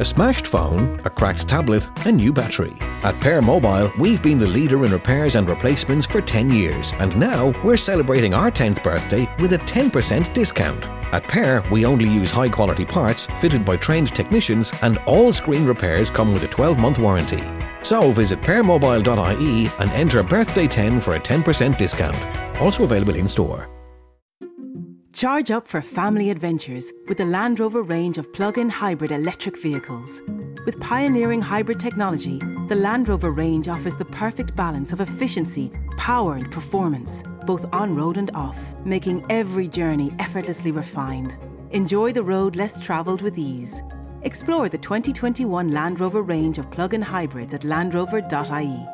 A smashed phone, a cracked tablet, a new battery. At Pair Mobile, we've been the leader in repairs and replacements for 10 years, and now we're celebrating our 10th birthday with a 10% discount. At Pair, we only use high quality parts fitted by trained technicians, and all screen repairs come with a 12 month warranty. So visit pairmobile.ie and enter birthday 10 for a 10% discount. Also available in store. Charge up for family adventures with the Land Rover range of plug in hybrid electric vehicles. With pioneering hybrid technology, the Land Rover range offers the perfect balance of efficiency, power, and performance, both on road and off, making every journey effortlessly refined. Enjoy the road less travelled with ease. Explore the 2021 Land Rover range of plug in hybrids at landrover.ie.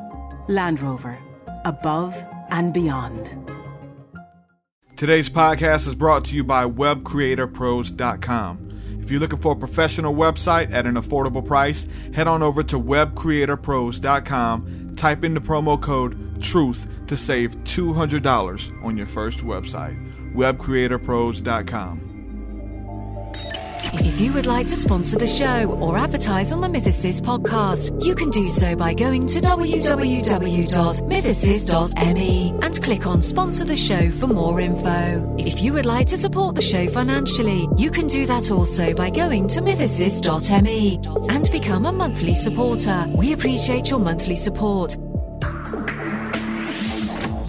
Land Rover, above and beyond. Today's podcast is brought to you by WebCreatorPros.com. If you're looking for a professional website at an affordable price, head on over to WebCreatorPros.com, type in the promo code TRUTH to save $200 on your first website. WebCreatorPros.com. If you would like to sponsor the show or advertise on the Mythicist podcast, you can do so by going to www.mythicist.me and click on Sponsor the Show for more info. If you would like to support the show financially, you can do that also by going to mythicist.me and become a monthly supporter. We appreciate your monthly support.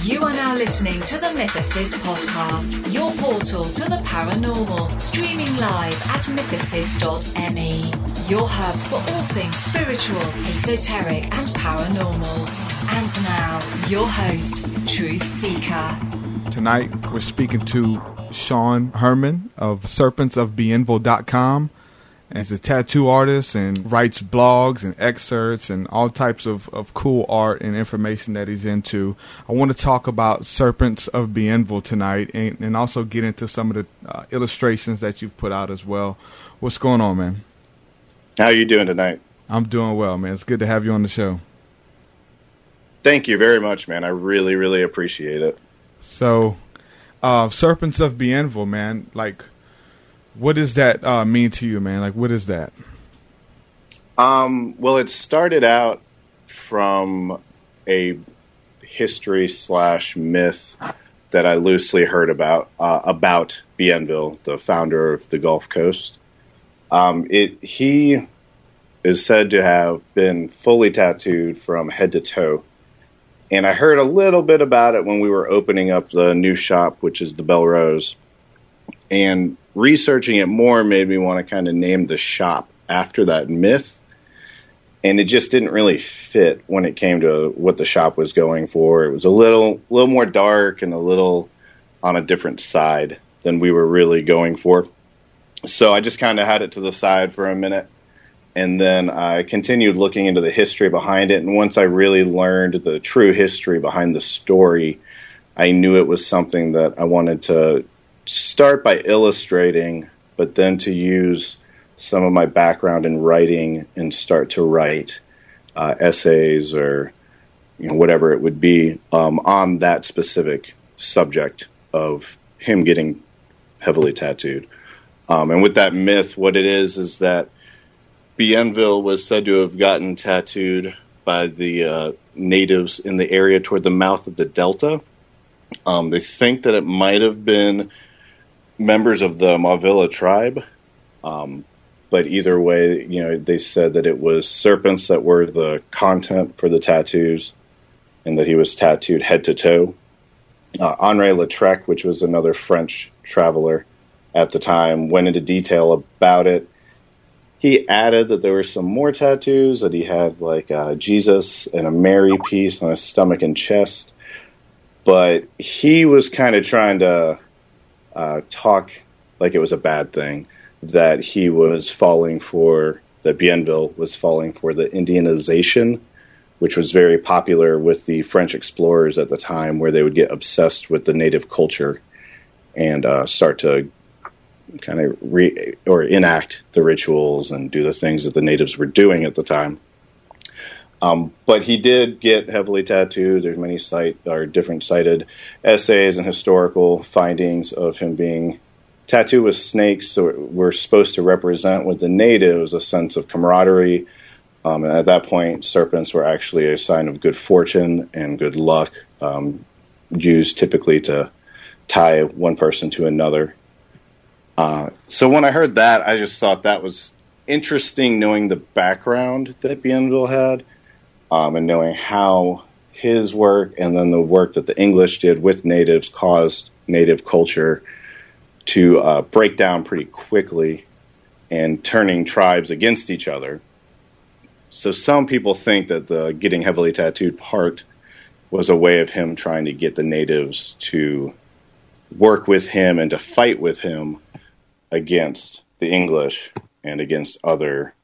You are now listening to the Mythicist podcast, your portal to the paranormal, streaming live at mythicist.me, your hub for all things spiritual, esoteric, and paranormal. And now, your host, Truth Seeker. Tonight, we're speaking to Sean Herman of serpentsofbienville.com. He's a tattoo artist and writes blogs and excerpts and all types of, of cool art and information that he's into. I want to talk about Serpents of Bienville tonight and, and also get into some of the uh, illustrations that you've put out as well. What's going on, man? How are you doing tonight? I'm doing well, man. It's good to have you on the show. Thank you very much, man. I really, really appreciate it. So, uh, Serpents of Bienville, man, like – what does that uh, mean to you, man? Like, what is that? Um, well, it started out from a history slash myth that I loosely heard about uh, about Bienville, the founder of the Gulf Coast. Um, it he is said to have been fully tattooed from head to toe, and I heard a little bit about it when we were opening up the new shop, which is the Belle Rose, and researching it more made me want to kind of name the shop after that myth. And it just didn't really fit when it came to what the shop was going for. It was a little, little more dark and a little on a different side than we were really going for. So I just kind of had it to the side for a minute. And then I continued looking into the history behind it. And once I really learned the true history behind the story, I knew it was something that I wanted to start by illustrating, but then to use some of my background in writing and start to write uh, essays or you know whatever it would be um, on that specific subject of him getting heavily tattooed. Um, and with that myth, what it is is that Bienville was said to have gotten tattooed by the uh, natives in the area toward the mouth of the delta. Um, they think that it might have been members of the Mauvilla tribe. Um, but either way, you know, they said that it was serpents that were the content for the tattoos, and that he was tattooed head to toe. Uh, Henri Lautrec, which was another French traveler at the time, went into detail about it. He added that there were some more tattoos, that he had like uh, Jesus and a Mary piece on his stomach and chest. But he was kind of trying to uh, talk like it was a bad thing, that he was falling for, that Bienville was falling for the Indianization which was very popular with the French explorers at the time, where they would get obsessed with the native culture and uh, start to kind of re or enact the rituals and do the things that the natives were doing at the time. Um, but he did get heavily tattooed. There's many cite or different cited essays and historical findings of him being tattooed with snakes. So we're supposed to represent with the natives a sense of camaraderie, um, and at that point, serpents were actually a sign of good fortune and good luck, um, used typically to tie one person to another. Uh, so when I heard that, I just thought that was interesting, knowing the background that Bienville had, um, and knowing how his work and then the work that the English did with natives caused native culture to uh, break down pretty quickly and turning tribes against each other. So some people think that the getting heavily tattooed part was a way of him trying to get the natives to work with him and to fight with him against the English and against other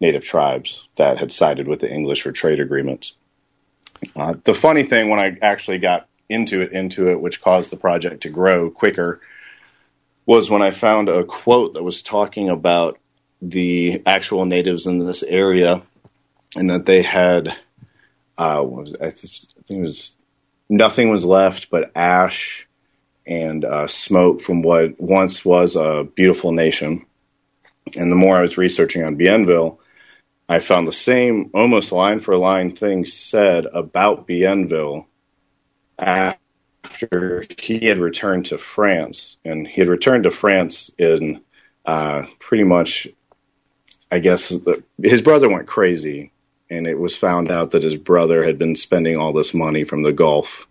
native tribes that had sided with the English for trade agreements. Uh, the funny thing when I actually got into it, into it, which caused the project to grow quicker, was when I found a quote that was talking about the actual natives in this area and that they had uh, was, I, th- I, think it was nothing was left but ash and uh, smoke from what once was a beautiful nation. And the more I was researching on Bienville, I found the same almost line for line thing said about Bienville after he had returned to France. And he had returned to France in uh, pretty much, I guess, the, his brother went crazy and it was found out that his brother had been spending all this money from the Gulf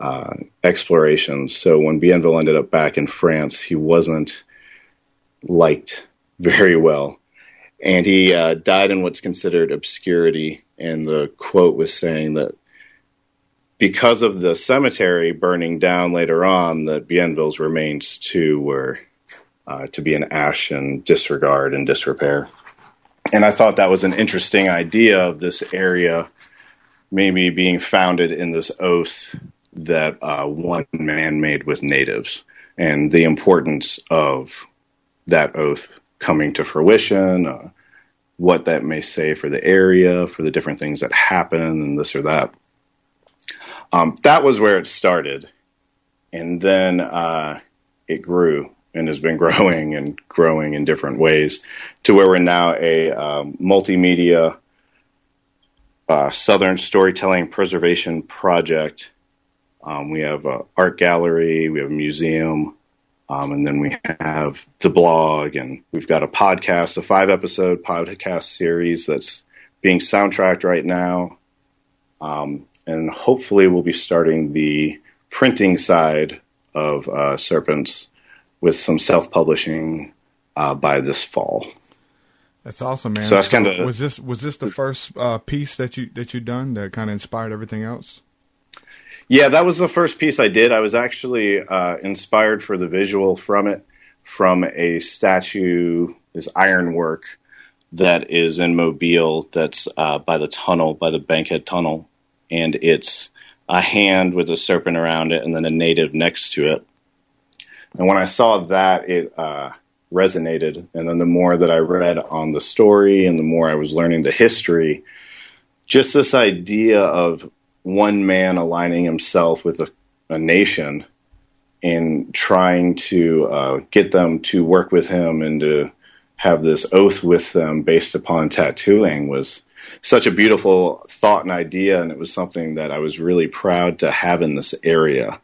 uh, explorations. So when Bienville ended up back in France, he wasn't liked very well. And he uh, died in what's considered obscurity. And the quote was saying that because of the cemetery burning down later on, that Bienville's remains too were uh, to be an ash and disregard and disrepair and I thought that was an interesting idea of this area maybe being founded in this oath that uh, one man made with natives and the importance of that oath coming to fruition, uh, what that may say for the area, for the different things that happen, and this or that. Um, that was where it started. And then uh, it grew and has been growing and growing in different ways to where we're now a um, multimedia uh, Southern storytelling preservation project. Um, we have an art gallery, we have a museum, um, and then we have the blog, and we've got a podcast, a five episode podcast series that's being soundtracked right now. Um, and hopefully, we'll be starting the printing side of uh, Serpents with some self publishing uh, by this fall. That's awesome, man. So that's kind of was this was this the first uh, piece that you that you done that kind of inspired everything else? Yeah, that was the first piece I did. I was actually uh, inspired for the visual from it from a statue, this ironwork that is in Mobile. That's uh, by the tunnel, by the Bankhead Tunnel, and it's a hand with a serpent around it, and then a native next to it. And when I saw that, it uh, resonated. And then the more that I read on the story and the more I was learning the history, just this idea of one man aligning himself with a, a nation and trying to uh, get them to work with him and to have this oath with them based upon tattooing was such a beautiful thought and idea. And it was something that I was really proud to have in this area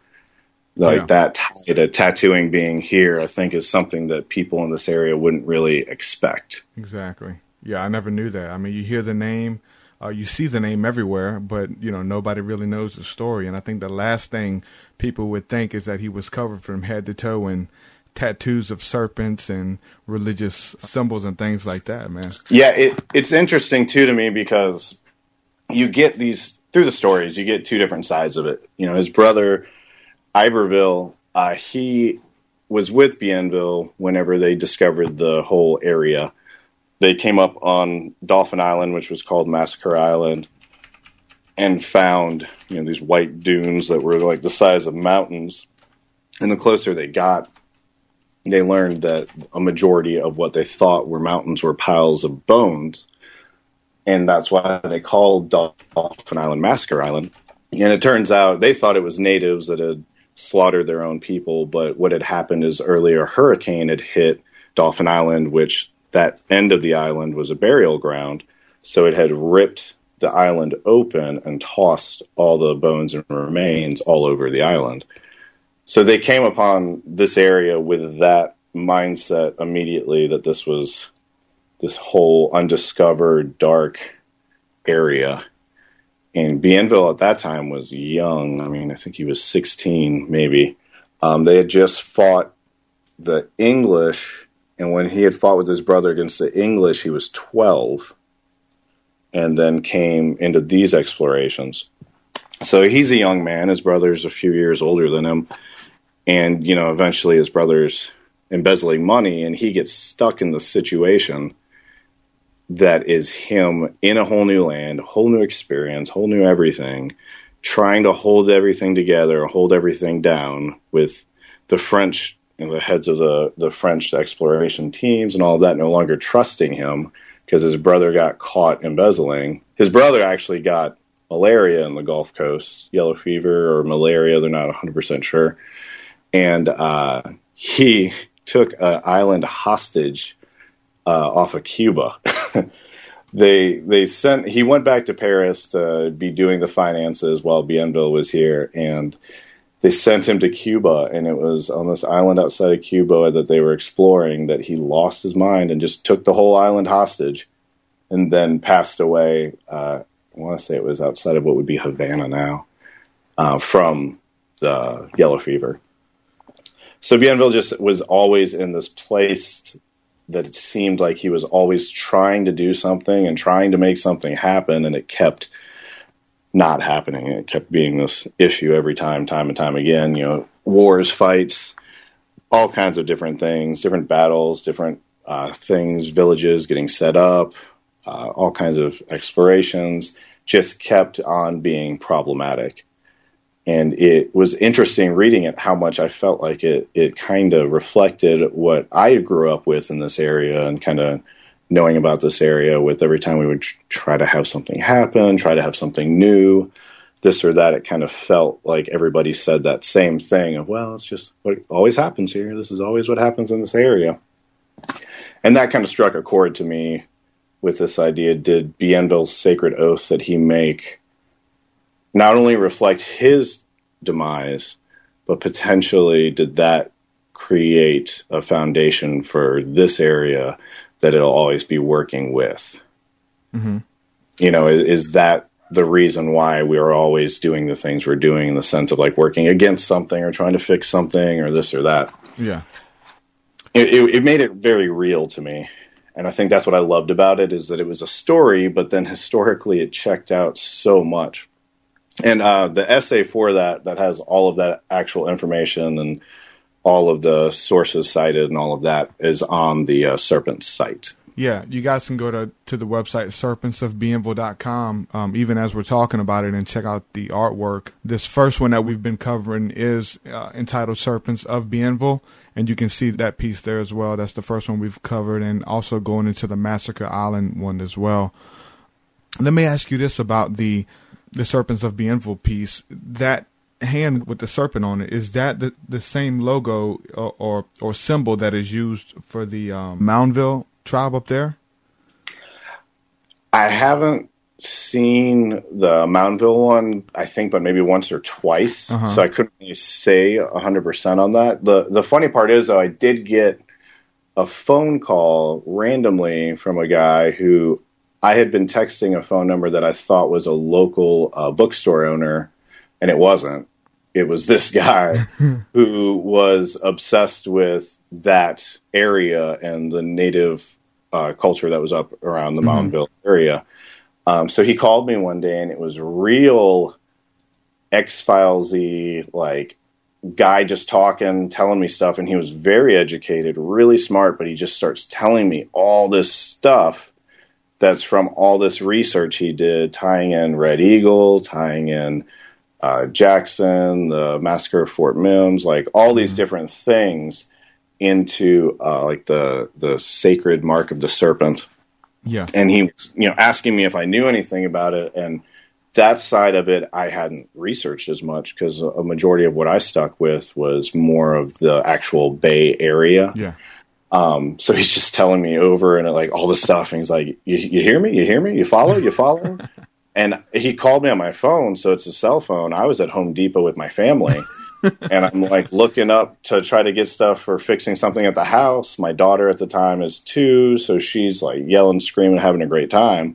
Like Yeah. that tattooing being here, I think is something that people in this area wouldn't really expect. Exactly. Yeah, I never knew that. I mean, you hear the name, uh, you see the name everywhere, but you know nobody really knows the story. And I think the last thing people would think is that he was covered from head to toe in tattoos of serpents and religious symbols and things like that. Man. Yeah, it, it's interesting too to me because you get these through the stories. You get two different sides of it. You know, his brother Iberville, uh, he was with Bienville whenever they discovered the whole area. They came up on Dauphin Island, which was called Massacre Island, and found you know these white dunes that were like the size of mountains. And the closer they got, they learned that a majority of what they thought were mountains were piles of bones. And that's why they called Dauphin Island Massacre Island. And it turns out they thought it was natives that had slaughtered their own people, but what had happened is earlier a hurricane had hit Dauphin Island, which that end of the island was a burial ground. So it had ripped the island open and tossed all the bones and remains all over the island. So they came upon this area with that mindset immediately that this was this whole undiscovered dark area. And Bienville at that time was young. I mean, I think he was 16, maybe. Um, they had just fought the English, and when he had fought with his brother against the English, he was 12, and then came into these explorations. So he's a young man. His brother's a few years older than him and you know eventually his brother's embezzling money and he gets stuck in the situation that is him in a whole new land a whole new experience whole new everything trying to hold everything together hold everything down with the french know, the heads of the, the french exploration teams and all of that no longer trusting him because his brother got caught embezzling. His brother actually got malaria in the gulf coast. Yellow fever or malaria they're not 100% sure. And uh, he took an island hostage uh, off of Cuba. they they sent he went back to Paris to be doing the finances while Bienville was here, and they sent him to Cuba. And it was on this island outside of Cuba that they were exploring that he lost his mind and just took the whole island hostage, and then passed away. Uh, I want to say it was outside of what would be Havana now, uh, from the yellow fever. So Bienville just was always in this place that it seemed like he was always trying to do something and trying to make something happen, and it kept not happening. It kept being this issue every time, time and time again. You know, wars, fights, all kinds of different things, different battles, different uh, things, villages getting set up, uh, all kinds of explorations. Just kept on being problematic and it was interesting reading it how much I felt like it it kind of reflected what I grew up with in this area and kind of knowing about this area with every time we would tr- try to have something happen, try to have something new, this or that, it kind of felt like everybody said that same thing of, well, it's just what always happens here. This is always what happens in this area. And that kind of struck a chord to me with this idea did Bienville's sacred oath that he make not only reflect his demise, but potentially did that create a foundation for this area that it'll always be working with? Mhm. You know, is, is that the reason why we are always doing the things we're doing in the sense of like working against something or trying to fix something or this or that? Yeah. it, it, it made it very real to me and i think that's what i loved about it is that it was a story but then historically it checked out so much and uh, the essay for that that has all of that actual information and all of the sources cited and all of that is on the uh, serpent site Yeah, you guys can go to, to the website serpentsofbienville.com um, even as we're talking about it and check out the artwork. This first one that we've been covering is uh, entitled Serpents of Bienville, and you can see that piece there as well. That's the first one we've covered, and also going into the Massacre Island one as well. Let me ask you this about the the Serpents of Bienville piece. That hand with the serpent on it is that the, the same logo or, or or symbol that is used for the um, Moundville tribe up there? i haven't seen the Moundville one, I think, but maybe once or twice. Uh-huh. So I couldn't really say 100% on that. The, the funny part is, though, I did get a phone call randomly from a guy who I had been texting a phone number that I thought was a local uh, bookstore owner, and it wasn't. It was this guy who was obsessed with that area and the native uh, culture that was up around the Mm-hmm. Moundville area. Um, so he called me one day, and it was real X Filesy, like guy just talking, telling me stuff, and he was very educated, really smart, but he just starts telling me all this stuff that's from all this research he did, tying in Red Eagle, tying in uh, Jackson, the massacre of Fort Mims, like all these different things into uh, like the the sacred mark of the serpent Yeah. and he was you know asking me if I knew anything about it and that side of it I hadn't researched as much because a majority of what I stuck with was more of the actual Bay Area. Yeah. Um, so he's just telling me over and like all the stuff, and he's like, "You, you hear me? You hear me? You follow? You follow?" and he called me on my phone, so it's a cell phone. I was at Home Depot with my family. and I'm like looking up to try to get stuff for fixing something at the house. My daughter at the time is two, so she's like yelling, screaming, having a great time.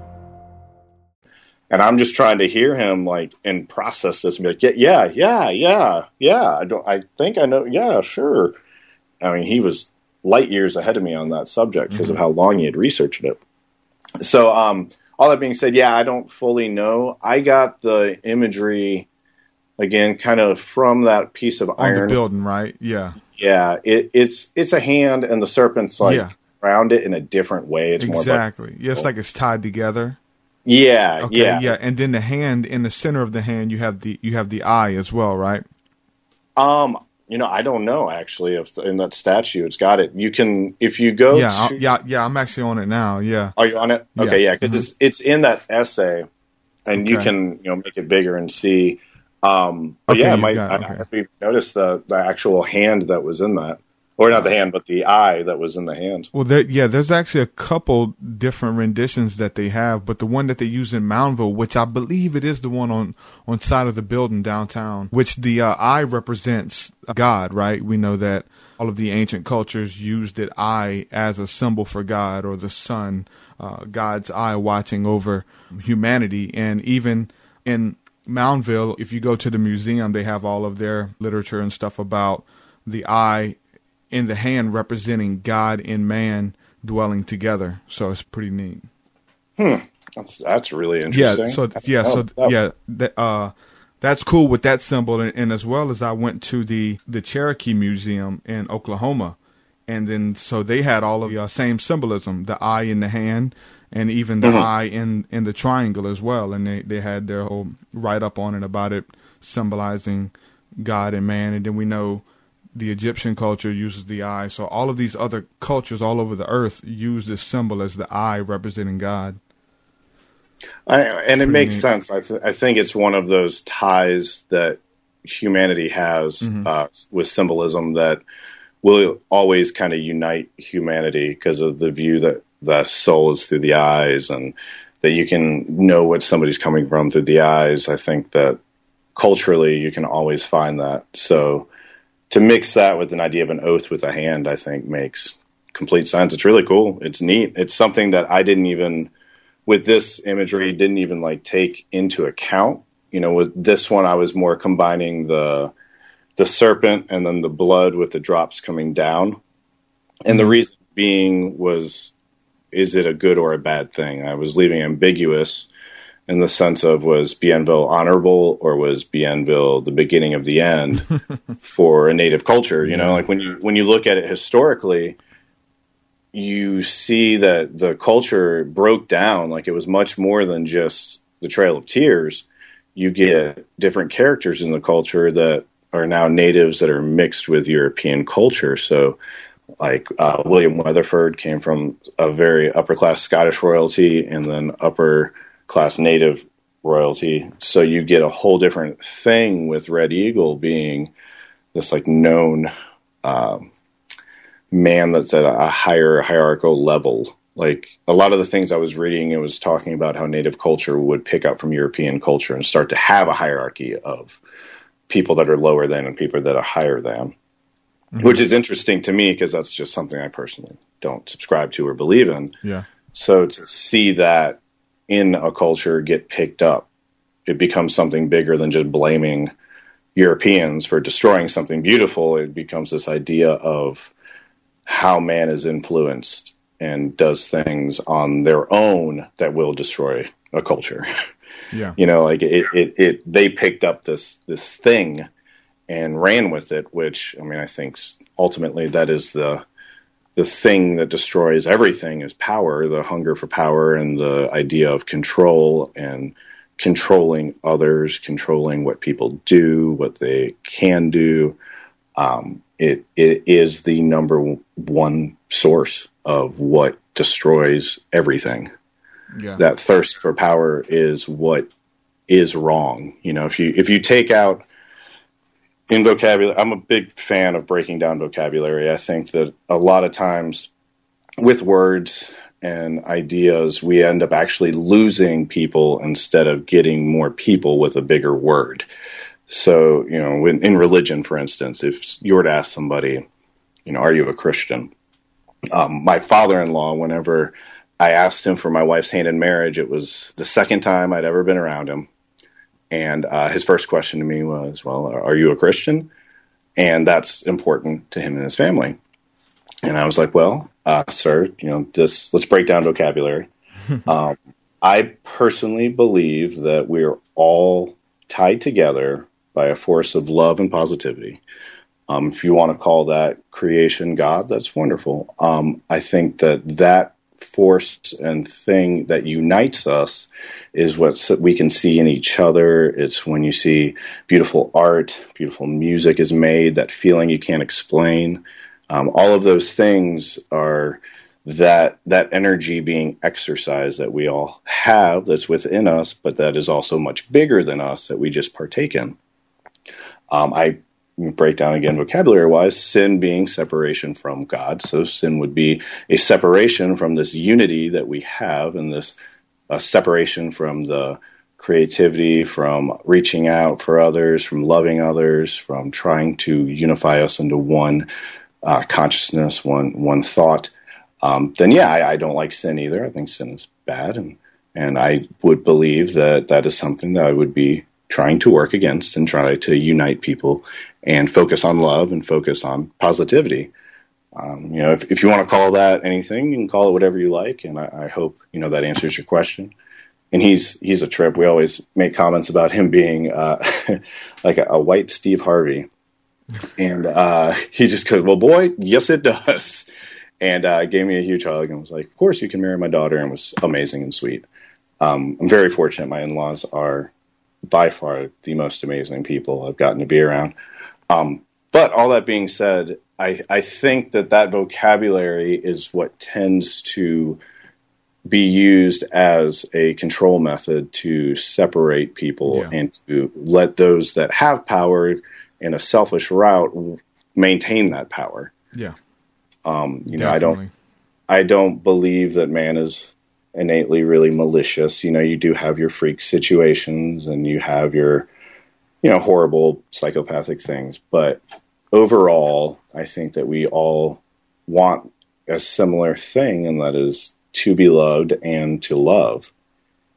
and I'm just trying to hear him like and process this and be like, yeah, yeah, yeah, yeah, yeah. I don't. I think I know. Yeah, sure. I mean, he was light years ahead of me on that subject because of how long he had researched it. So, um, all that being said, yeah, I don't fully know. I got the imagery again, kind of from that piece of On iron. the building, right? Yeah. Yeah, it, it's it's a hand, and the serpent's like Yeah. around it in a different way. It's more like exactly. yeah, it's like it's tied together. Yeah, Okay, yeah, yeah, and then the hand in the center of the hand, you have the you have the eye as well, right? Um, you know, I don't know actually if in that statue it's got it. You can if you go. yeah, to, yeah, yeah. I'm actually on it now. Yeah, Are you on it? Yeah. Okay, yeah, because Mhm. it's it's in that essay, and you can you know make it bigger and see. Um, but Okay, yeah, might, got it, I, okay. I, noticed the the actual hand that was in that, or not the hand, but the eye that was in the hand. Well, there, yeah, there's actually a couple different renditions that they have, but the one that they use in Moundville, which I believe it is the one on on side of the building downtown, which the uh, eye represents God, right? We know that all of the ancient cultures used the eye as a symbol for God or the sun, uh, God's eye watching over humanity, and even in Moundville, if you go to the museum, they have all of their literature and stuff about the eye in the hand representing God and man dwelling together. So it's pretty neat. Hmm. That's that's really interesting. Yeah. So yeah. So yeah. That, uh, that's cool with that symbol, and, and as well as I went to the the Cherokee Museum in Oklahoma, and then so they had all of the uh, same symbolism: the eye in the hand, and even the eye in in the triangle as well. And they they had their whole write up on it about it symbolizing God and man, and then we know the Egyptian culture uses the eye. So all of these other cultures all over the earth use this symbol as the eye representing God. I, and it makes neat. sense. I, th- I think it's one of those ties that humanity has Mm-hmm. uh, with symbolism that will always kind of unite humanity because of the view that the soul is through the eyes and that you can know what somebody's coming from through the eyes. I think that culturally you can always find that. So to mix that with an idea of an oath with a hand, I think makes complete sense. It's really cool. It's neat. It's something that I didn't even with this imagery didn't even like take into account. You know, with this one, I was more combining the the serpent and then the blood with the drops coming down, and the mm-hmm. reason being was, is it a good or a bad thing? I was leaving ambiguous in the sense of was Bienville honorable or was Bienville the beginning of the end for a native culture? You know, like when you when you look at it historically, you see that the culture broke down like it was much more than just the Trail of Tears. You get different characters in the culture that are now natives that are mixed with European culture. So, like uh, William Weatherford came from a very upper class Scottish royalty and then upper class native royalty. So you get a whole different thing with Red Eagle being this like known um, man that's at a higher hierarchical level. Like a lot of the things I was reading, it was talking about how native culture would pick up from European culture and start to have a hierarchy of people that are lower than and people that are higher than. Mm-hmm. Which is interesting to me because that's just something I personally don't subscribe to or believe in. Yeah. So to see that in a culture get picked up. It becomes something bigger than just blaming Europeans for destroying something beautiful. It becomes this idea of how man is influenced and does things on their own that will destroy a culture. Yeah. you know, like it, it, it, they picked up this, this thing and ran with it, which, I mean, I think ultimately that is the, the thing that destroys everything is power, the hunger for power and the idea of control and controlling others, controlling what people do, what they can do. Um, it it is the number one source of what destroys everything. Yeah. That thirst for power is what is wrong. You know, if you if you take out in vocabulary, I'm a big fan of breaking down vocabulary. I think that a lot of times with words and ideas, we end up actually losing people instead of getting more people with a bigger word. So, you know, in, in religion, for instance, if you were to ask somebody, you know, are you a Christian? Um, my father in law, whenever I asked him for my wife's hand in marriage, it was the second time I'd ever been around him. And uh, his first question to me was, "Well, are you a Christian?" And that's important to him and his family. And I was like, "Well, uh, sir, you know, just let's break down vocabulary." um, I personally believe that we're all tied together by a force of love and positivity. Um, if you want to call that creation God, that's wonderful. Um, I think that that force and thing that unites us is what we can see in each other. It's when you see beautiful art, beautiful music is made, that feeling you can't explain. Um, all of those things are that that energy being exercised that we all have that's within us, but that is also much bigger than us that we just partake in. Um, I break down again vocabulary wise sin being separation from god. So sin would be a separation from this unity that we have and this uh, separation from the creativity from reaching out for others from loving others from trying to unify us into one uh, consciousness one one thought. Um, then yeah I, I don't like sin either. I think sin is bad and and i would believe that that is something that i would be trying to work against and try to unite people and focus on love and focus on positivity. Um, you know, if, if you want to call that anything, you can call it whatever you like. And I, I hope, you know, that answers your question. And he's, he's a trip. We always make comments about him being, uh, like a, a, white Steve Harvey. And, uh, he just goes, well, boy, yes, it does. And, uh, gave me a huge hug and was like, of course you can marry my daughter and was amazing and sweet. Um, I'm very fortunate. My in-laws are by far the most amazing people I've gotten to be around. Um, but all that being said, I, I think that that vocabulary is what tends to be used as a control method to separate people yeah. and to let those that have power in a selfish route maintain that power. Yeah. Um, you Definitely. know, I don't I don't believe that man is innately really malicious. You know, you do have your freak situations and you have your, you know, horrible psychopathic things. But overall, I think that we all want a similar thing, and that is to be loved and to love.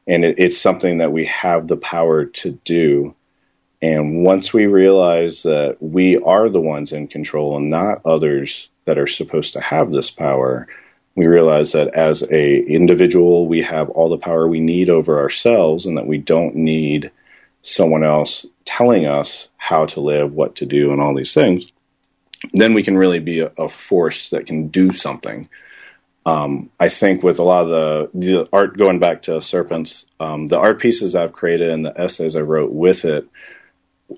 and it, it's something that we have the power to do. And once we realize that we are the ones in control and not others that are supposed to have this power, we realize that as a individual we have all the power we need over ourselves and that we don't need someone else telling us how to live, what to do, and all these things, then we can really be a, a force that can do something. Um, I think with a lot of the, the art going back to Serpents, um, the art pieces I've created and the essays I wrote with it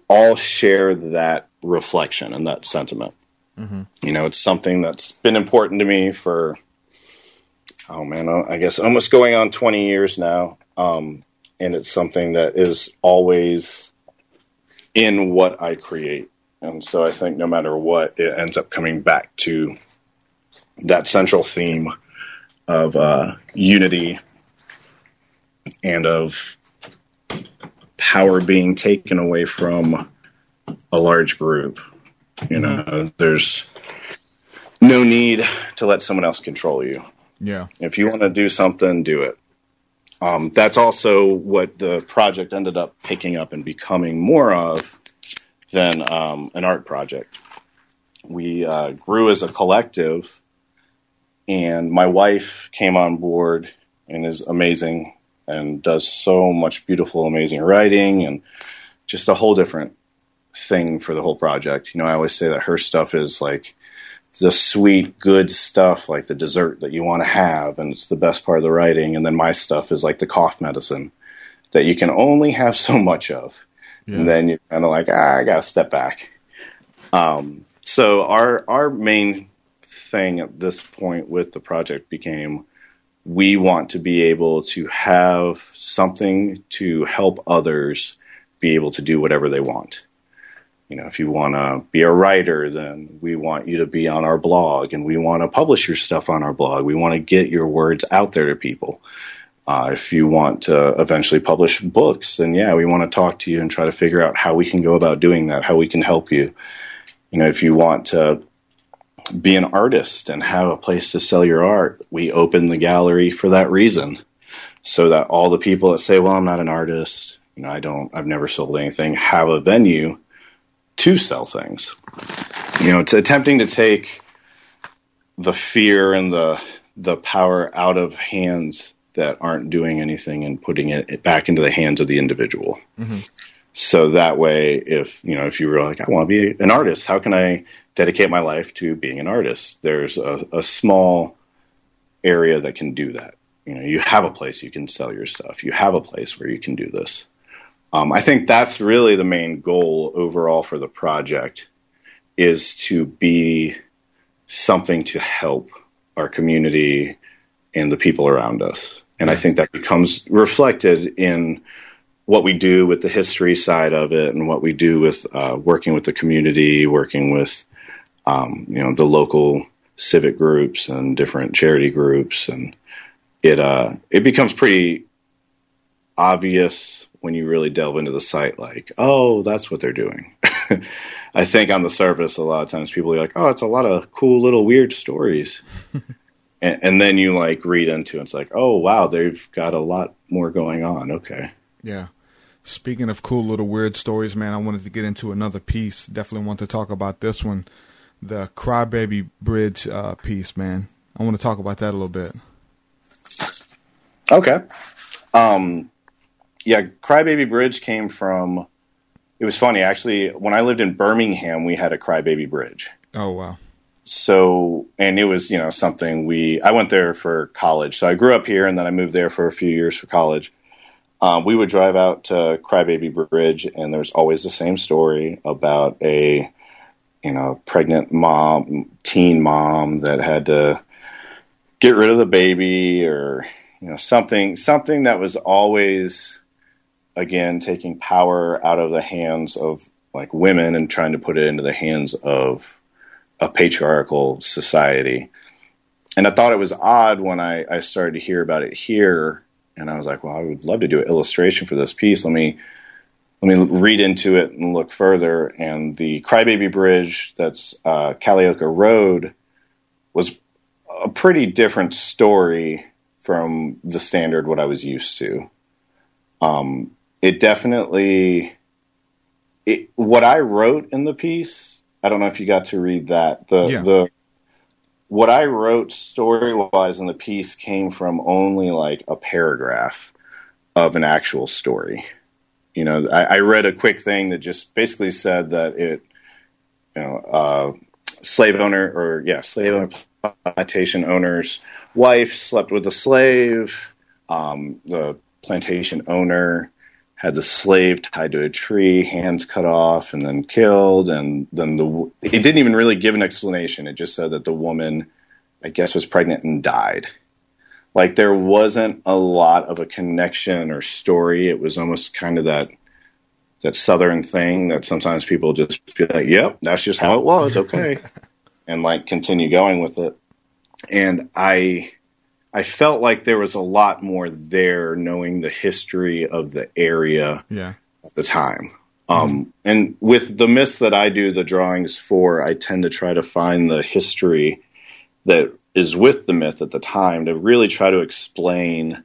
all share that reflection and that sentiment. Mm-hmm. You know, it's something that's been important to me for, oh man, I guess almost going on 20 years now. Um, and it's something that is always in what I create. And so I think no matter what, it ends up coming back to that central theme of uh, unity and of power being taken away from a large group. You know, there's no need to let someone else control you. Yeah. If you want to do something, do it. Um, that's also what the project ended up picking up and becoming more of than um, an art project. We uh, grew as a collective, and my wife came on board and is amazing and does so much beautiful, amazing writing and just a whole different thing for the whole project. You know, I always say that her stuff is like the sweet, good stuff, like the dessert that you want to have, and it's the best part of the writing. And then my stuff is like the cough medicine that you can only have so much of. Yeah. And then you're kind of like, ah, I got to step back. Um, so our our main thing at this point with the project became we want to be able to have something to help others be able to do whatever they want. You know, if you want to be a writer, then we want you to be on our blog and we want to publish your stuff on our blog. We want to get your words out there to people. Uh, if you want to eventually publish books, then yeah, we want to talk to you and try to figure out how we can go about doing that, how we can help you. You know, if you want to be an artist and have a place to sell your art, we open the gallery for that reason. So that all the people that say, well, I'm not an artist, you know, I don't, I've never sold anything, have a venue to sell things. You know, it's attempting to take the fear and the the power out of hands that aren't doing anything and putting it back into the hands of the individual. Mm-hmm. So that way, if you know, if you were like, I want to be an artist, how can I dedicate my life to being an artist? There's a, a small area that can do that. You know, you have a place you can sell your stuff. You have a place where you can do this. Um, I think that's really the main goal overall for the project is to be something to help our community and the people around us. And I think that becomes reflected in what we do with the history side of it and what we do with uh, working with the community, working with um, you know the local civic groups and different charity groups, and it uh, it becomes pretty obvious when you really delve into the site, like, oh, that's what they're doing. I think on the surface, a lot of times people are like, oh, it's a lot of cool little weird stories. and, and, then you like read into it, it's like, oh, wow, they've got a lot more going on. Okay. Yeah. Speaking of cool little weird stories, man, I wanted to get into another piece. Definitely want to talk about this one, the Crybaby Bridge uh, piece, man. I want to talk about that a little bit. Okay. Um, yeah, Crybaby Bridge came from. It was funny actually. When I lived in Birmingham, we had a Crybaby Bridge. Oh wow! So, and it was you know something we. I went there for college, so I grew up here, and then I moved there for a few years for college. Um, we would drive out to Crybaby Bridge, and there's always the same story about a you know pregnant mom, teen mom that had to get rid of the baby, or you know something something that was always again taking power out of the hands of like women and trying to put it into the hands of a patriarchal society. And I thought it was odd when I, I started to hear about it here, and I was like, well, I would love to do an illustration for this piece. Let me let me read into it and look further. And the Crybaby Bridge, that's uh, Kali Oka Road, was a pretty different story from the standard what I was used to. Um, it definitely, it, what I wrote in the piece, I don't know if you got to read that. The, Yeah. the, what I wrote story wise in the piece came from only like a paragraph of an actual story. You know, I, I read a quick thing that just basically said that it, you know, uh, slave owner or yeah, slave owner plantation owner's wife slept with a slave. Um, the plantation owner had the slave tied to a tree, hands cut off, and then killed. And then the it didn't even really give an explanation. It just said that the woman, I guess, was pregnant and died. Like there wasn't a lot of a connection or story. It was almost kind of that that southern thing that sometimes people just be like, "Yep, that's just how it was." Okay, and like continue going with it. And I I felt like there was a lot more there, knowing the history of the area Yeah. at the time. Um, and with the myths that I do the drawings for, I tend to try to find the history that is with the myth at the time to really try to explain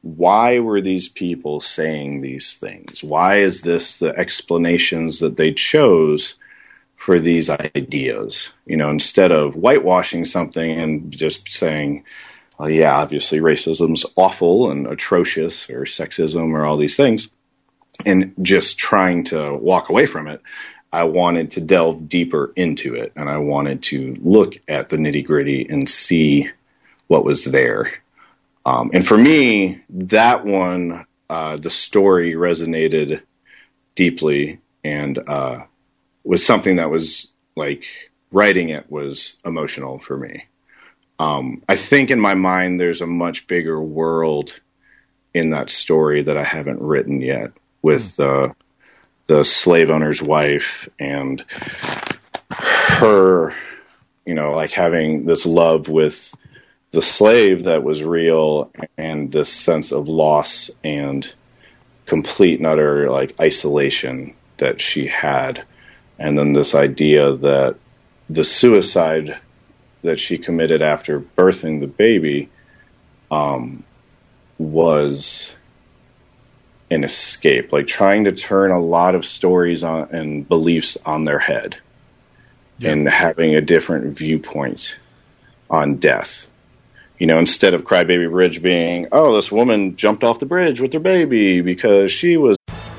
why were these people saying these things? Why is this the explanations that they chose for these ideas? You know, instead of whitewashing something and just saying, well, yeah, obviously racism's awful and atrocious, or sexism, or all these things, and just trying to walk away from it. I wanted to delve deeper into it, and I wanted to look at the nitty gritty and see what was there. Um, and for me, that one, uh, the story resonated deeply and uh, was something that was like writing it was emotional for me. Um, I think in my mind, there's a much bigger world in that story that I haven't written yet with the the slave owner's wife and her, you know, like having this love with the slave that was real and this sense of loss and complete and utter like isolation that she had. And then this idea that the suicide that she committed after birthing the baby um, was an escape like trying to turn a lot of stories on and beliefs on their head and having a different viewpoint on death you know, instead of Crybaby Bridge being, oh, this woman jumped off the bridge with her baby because she was.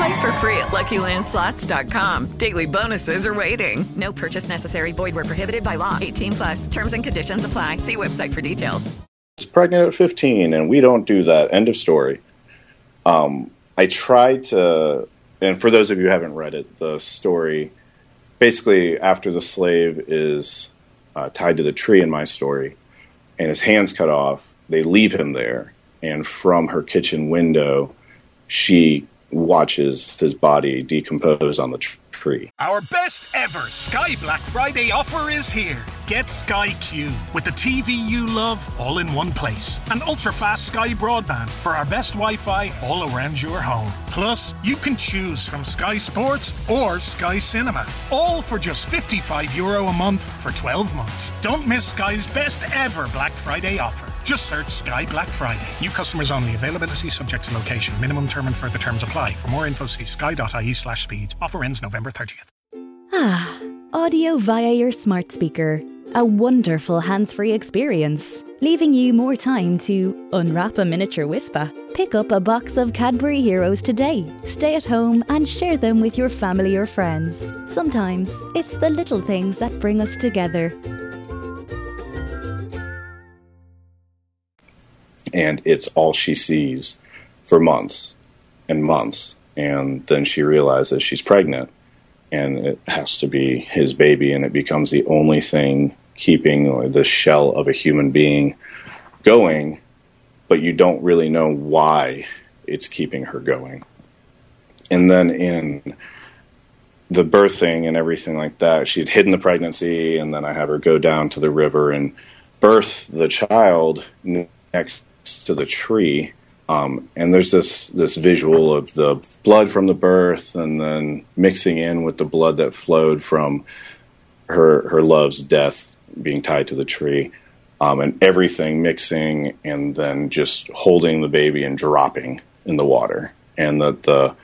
Play for free at LuckyLandSlots.com. Daily bonuses are waiting. No purchase necessary. Void where prohibited by law. 18 plus. Terms and conditions apply. See website for details. It's pregnant at 15 and we don't do that end of story um, i tried to and for those of you who haven't read it the story basically after the slave is uh, tied to the tree in my story and his hands cut off they leave him there and from her kitchen window she watches his body decompose on the tree Our best ever Sky Black Friday offer is here. Get Sky Q with the TV you love all in one place. And ultra fast Sky broadband for our best Wi Fi all around your home. Plus, you can choose from Sky Sports or Sky Cinema, all for just 55 euro a month for 12 months. Don't miss Sky's best ever Black Friday offer. Just search Sky Black Friday. New customers only. Availability subject to location. Minimum term and further terms apply. For more info, see sky.ie slash speeds. Offer ends November 30th. Ah, audio via your smart speaker. A wonderful hands free experience, leaving you more time to unwrap a miniature whisper. Pick up a box of Cadbury Heroes today. Stay at home and share them with your family or friends. Sometimes it's the little things that bring us together. and it's all she sees for months and months. And then she realizes she's pregnant, and it has to be his baby, and it becomes the only thing keeping the shell of a human being going, but you don't really know why it's keeping her going. And then in the birthing and everything like that, she'd hidden the pregnancy, and then I had her go down to the river and birth the child next to the tree. Um, and there's this this visual of the blood from the birth, and then mixing in with the blood that flowed from her her love's death being tied to the tree, um, and everything mixing, and then just holding the baby and dropping in the water, and that the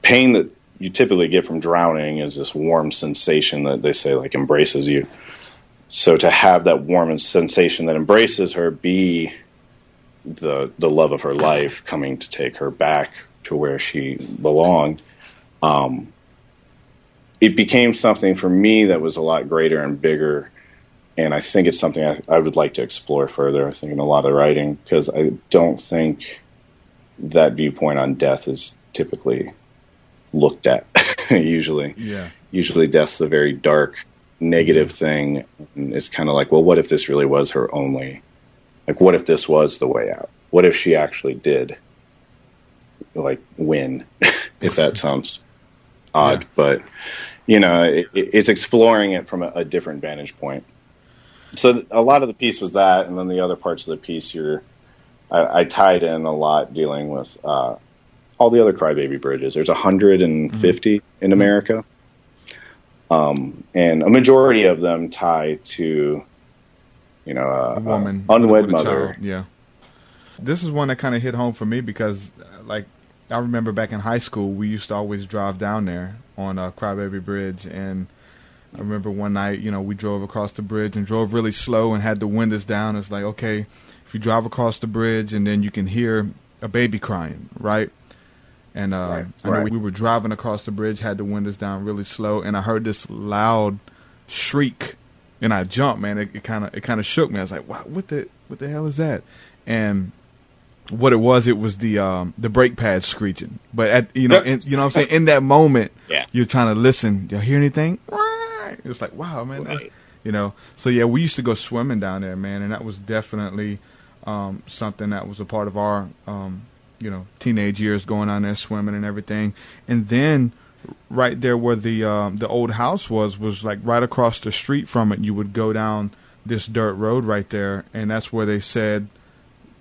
pain that you typically get from drowning is this warm sensation that they say like embraces you. So to have that warm sensation that embraces her be the the love of her life coming to take her back to where she belonged, um, it became something for me that was a lot greater and bigger. And I think it's something I, I would like to explore further. I think in a lot of writing because I don't think that viewpoint on death is typically looked at. usually, Yeah. usually death's a very dark, negative thing. And it's kind of like, well, what if this really was her only? Like, what if this was the way out? What if she actually did, like, win? if that sounds odd, but you know, it, it's exploring it from a, a different vantage point. So a lot of the piece was that, and then the other parts of the piece, you're, I, I tied in a lot dealing with uh, all the other crybaby bridges. There's 150 in America, um, and a majority of them tie to, you know, a, a woman, a unwed mother. child, Yeah. This is one that kind of hit home for me because, like, I remember back in high school, we used to always drive down there on uh, Crybaby Bridge, and I remember one night, you know, we drove across the bridge and drove really slow and had the windows down. It's like, okay, if you drive across the bridge and then you can hear a baby crying, right? And uh, I know right. we, we were driving across the bridge, had the windows down really slow, and I heard this loud shriek, and I jumped, man. It kind of it kind of shook me. I was like, "What? What the what the hell is that?" And what it was, it was the um, the brake pads screeching. But at you know, in, you know, what I'm saying in that moment, Yeah. you're trying to listen. You hear anything? It's like, wow, man. that- you know. So yeah, we used to go swimming down there, man, and that was definitely um, something that was a part of our um, you know teenage years, going on there swimming and everything. And then right there where the um, the old house was was like right across the street from it. You would go down this dirt road right there, and that's where they said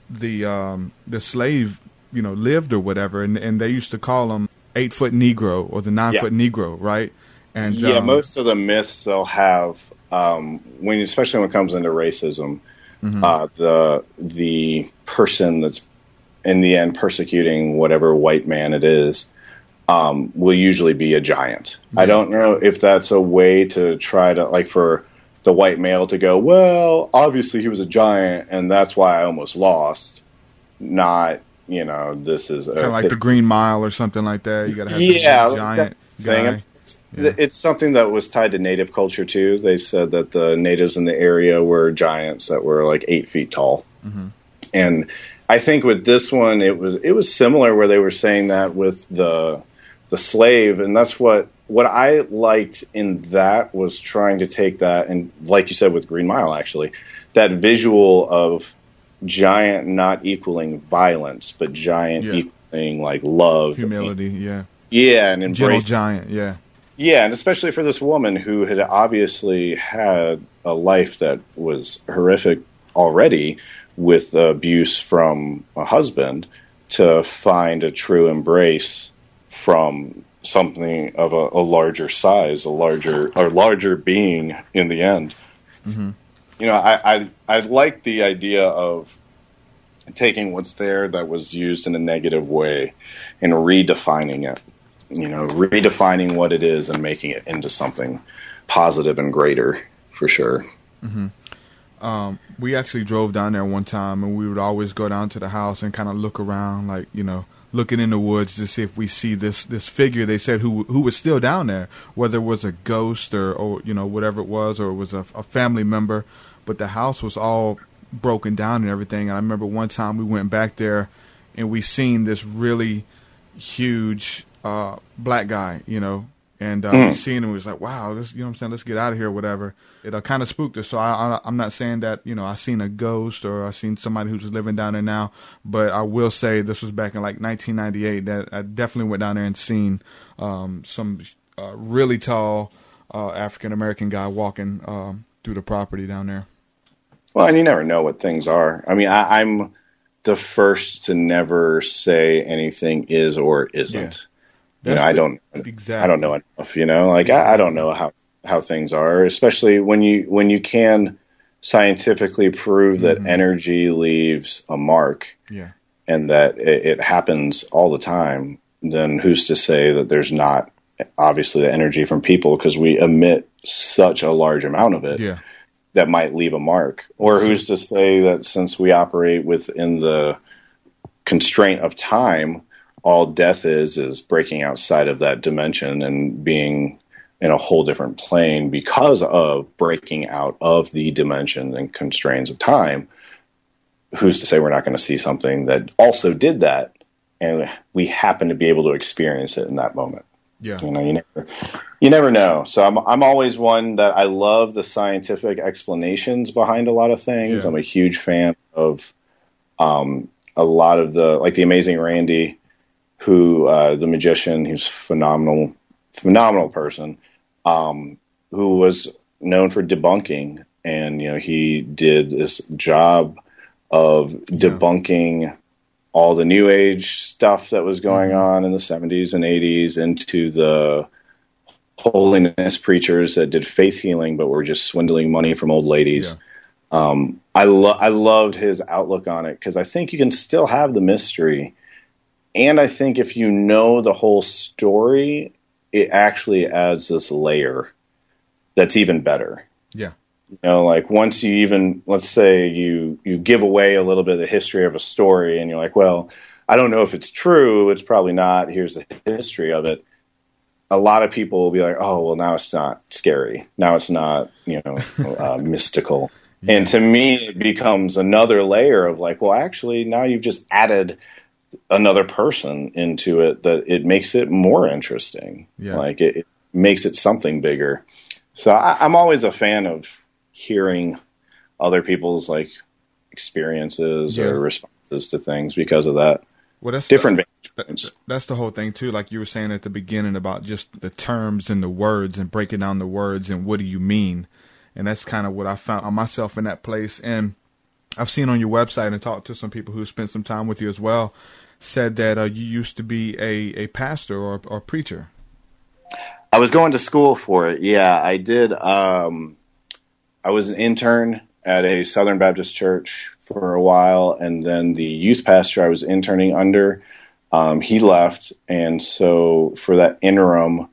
the um, the slave you know lived or whatever, and and they used to call him eight foot Negro or the nine Yeah. foot Negro, right? And yeah, um, most of the myths they'll have um, when, especially when it comes into racism, Mhm. uh, the the person that's in the end persecuting whatever white man it is um, will usually be a giant. I don't know if that's a way to try to like for the white male to go, well, obviously he was a giant, and that's why I almost lost. Not, you know, this is kind of like the Green Mile or something like that. You got to have yeah, giant thing. guy. It's, it's something that was tied to native culture too. They said that the natives in the area were giants that were like eight feet tall, Mhm. and I think with this one it was it was similar where they were saying that with the the slave, and that's what what I liked in that was trying to take that and like you said with Green Mile actually that visual of giant not equaling violence, but giant Yeah. equaling like love, Humility, yeah. yeah, and embrace giant, yeah. yeah, and especially for this woman who had obviously had a life that was horrific already with abuse from a husband to find a true embrace from something of a, a larger size, a larger or larger being in the end. Mm-hmm. You know, I, I I like the idea of taking what's there that was used in a negative way and redefining it you know, redefining what it is and making it into something positive and greater for sure. hmm Um, we actually drove down there one time, and we would always go down to the house and kind of look around, like you know, looking in the woods to see if we see this this figure. They said who who was still down there, whether it was a ghost or or you know whatever it was, or it was a, a family member. But the house was all broken down and everything. And I remember one time we went back there and we seen this really huge uh, black guy, you know, and uh, mm. we seen him. We was like, wow, this, you know what I'm saying? Let's get out of here, whatever. It uh, kind of spooked us. So I, I, am not saying that you know I seen a ghost or I seen somebody who's living down there now, but I will say this was back in like 1998 that I definitely went down there and seen um, some uh, really tall uh, African American guy walking um, through the property down there. Well, and you never know what things are. I mean, I, I'm the first to never say anything is or isn't. Yeah. You know, I don't exactly. I don't know enough. You know, like I, I, don't know how how things are, especially when you when you can scientifically prove that mm-hmm. energy leaves a mark. Yeah. And that it, it happens all the time. Then who's to say that there's not obviously the energy from people because we emit such a large amount of it. Yeah that might leave a mark. Or who's to say that since we operate within the constraint of time, all death is is breaking outside of that dimension and being in a whole different plane because of breaking out of the dimension and constraints of time. Who's to say we're not going to see something that also did that and we happen to be able to experience it in that moment? Yeah. You know, you never you never know. So I'm I'm always one that I love the scientific explanations behind a lot of things. Yeah. I'm a huge fan of um, a lot of the like the Amazing Randi, who uh, the magician, who's phenomenal, phenomenal person, um, who was known for debunking, and you know he did this job of yeah. debunking all the new age stuff that was going mm-hmm. on in the 70s and 80s into the holiness preachers that did faith healing but were just swindling money from old ladies. Yeah. Um, I lo- I loved his outlook on it because I think you can still have the mystery, and I think if you know the whole story, it actually adds this layer that's even better. Yeah. You know, like once you even let's say you you give away a little bit of the history of a story, and you're like, well, I don't know if it's true. It's probably not. Here's the history of it. A lot of people will be like, oh, well, now it's not scary. Now it's not, you know, uh, mystical. Yeah. And to me, it becomes another layer of like, well, actually, now you've just added another person into it that it makes it more interesting. Yeah. Like it, it makes it something bigger. So I, I'm always a fan of hearing other people's like experiences yeah. or responses to things because of that. Well, that's different. The, that's the whole thing too. Like you were saying at the beginning about just the terms and the words and breaking down the words and what do you mean, and that's kind of what I found on myself in that place. And I've seen on your website and talked to some people who spent some time with you as well. Said that uh, you used to be a, a pastor or, or preacher. I was going to school for it. Yeah, I did. Um, I was an intern at a Southern Baptist church for a while, and then the youth pastor I was interning under, um, he left, and so for that interim,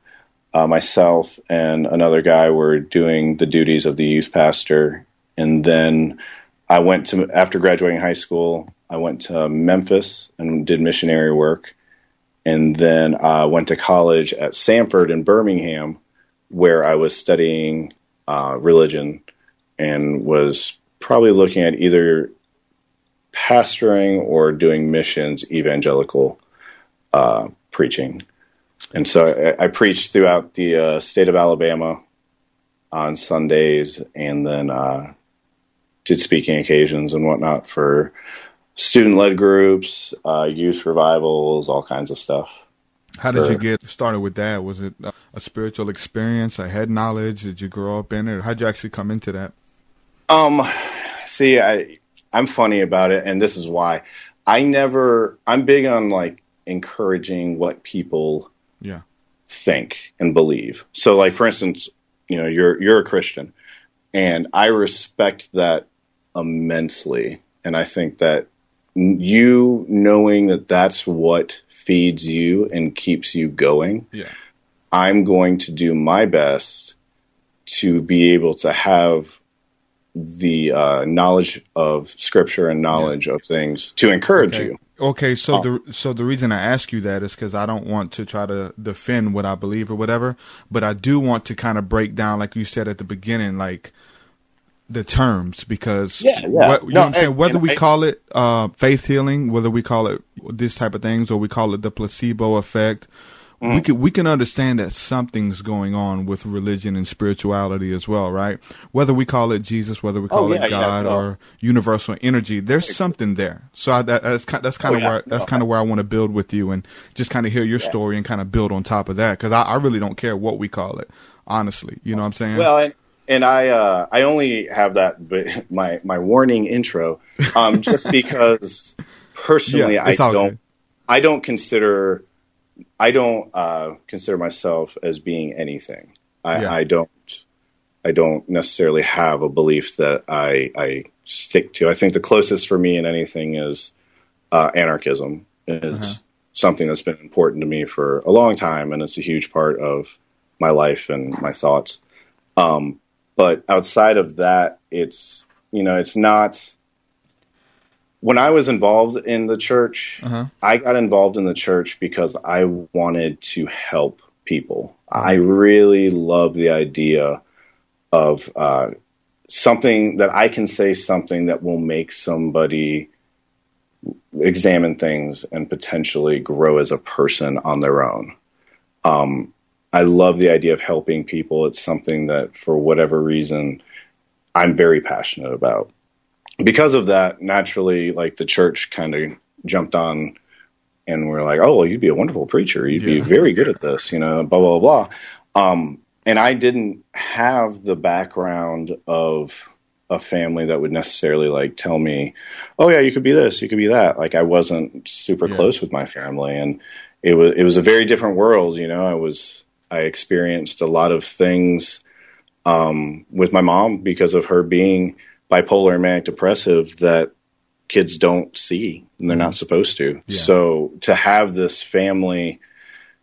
uh, myself and another guy were doing the duties of the youth pastor, and then I went to after graduating high school, I went to Memphis and did missionary work, and then I went to college at Samford in Birmingham, where I was studying uh, religion and was probably looking at either pastoring or doing missions evangelical uh, preaching. And so I, I preached throughout the uh, state of Alabama on Sundays and then uh, did speaking occasions and whatnot for student led groups, uh, youth revivals, all kinds of stuff. How did you get started with that? Was it a spiritual experience, a head knowledge? Did you grow up in it? How'd you actually come into that? Um, see, I I'm funny about it, and this is why. I never. I'm big on like encouraging what people yeah think and believe. So, like for instance, you know, you're you're a Christian, and I respect that immensely, and I think that you knowing that that's what feeds you and keeps you going. Yeah. I'm going to do my best to be able to have the uh, knowledge of scripture and knowledge yeah. of things to encourage okay. you. Okay, so oh. the so the reason I ask you that is because I don't want to try to defend what I believe or whatever, but I do want to kind of break down, like you said at the beginning, like the terms because Yeah, yeah. what- you know No, what I'm saying? whether we I- call it uh, faith healing, whether we call it this type of things, or we call it the placebo effect, we Mm. can we can understand that something's going on with religion and spirituality as well, right? Whether we call it Jesus, whether we Oh, call yeah, it God no. or universal energy, there's something there. So I, that, that's kind that's kind Oh, of yeah, where that's no. kind of where I want to build with you and just kind of hear your story and kind of build on top of that because I, I really don't care what we call it, honestly. You know what I'm saying? Well, and, and I uh, I only have that my my warning intro um, just because personally Yeah, I don't good. I don't consider I don't uh, consider myself as being anything. I, Yeah. I don't I don't necessarily have a belief that I I stick to. I think the closest for me in anything is uh, anarchism is Uh-huh. something that's been important to me for a long time, and it's a huge part of my life and my thoughts. Um, but outside of that, it's you know, it's not. When I was involved in the church, Uh-huh. I got involved in the church because I wanted to help people. I really love the idea of uh, something that I can say something that will make somebody examine things and potentially grow as a person on their own. Um, I love the idea of helping people. It's something that, for whatever reason, I'm very passionate about. Because of that, naturally, like the church kind of jumped on and we're like, oh, well, you'd be a wonderful preacher. You'd be very good at this, you know, blah, blah, blah. Um, and I didn't have the background of a family that would necessarily like tell me, oh, yeah, you could be this, you could be that. Like I wasn't super Yeah. close with my family. And it was, it was a very different world. You know, I was, I experienced a lot of things um, with my mom because of her being bipolar and manic depressive that kids don't see and they're not supposed to. Yeah. So to have this family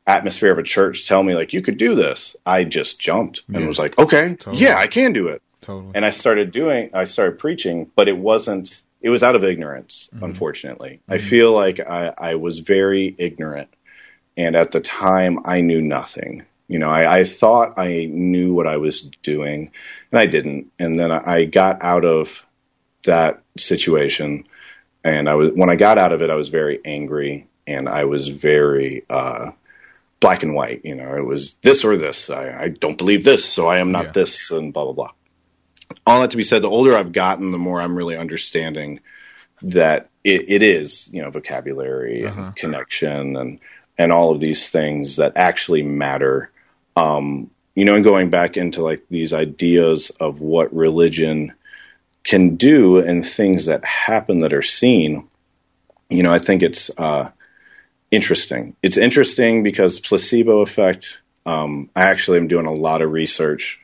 atmosphere of a church tell me like you could do this, I just jumped and Yeah. was like, okay, Totally. yeah, I can do it. totally. And I started doing, I started preaching, but it wasn't, it was out of ignorance, Mm-hmm. unfortunately. I feel like I, I was very ignorant. And at the time, I knew nothing. You know, I, I thought I knew what I was doing, and I didn't. And then I, got out of that situation. And I was, when I got out of it, I was very angry and I was very, uh, black and white. You know, it was this or this. I, I don't believe this, so I am not Yeah. this, and blah blah blah. All that to be said, the older I've gotten, the more I'm really understanding that it, it is, you know, vocabulary Uh-huh. and connection and and all of these things that actually matter. Um, you know, and going back into like these ideas of what religion can do and things that happen that are seen. You know, I think it's uh, interesting. It's interesting because placebo effect. Um, I actually am doing a lot of research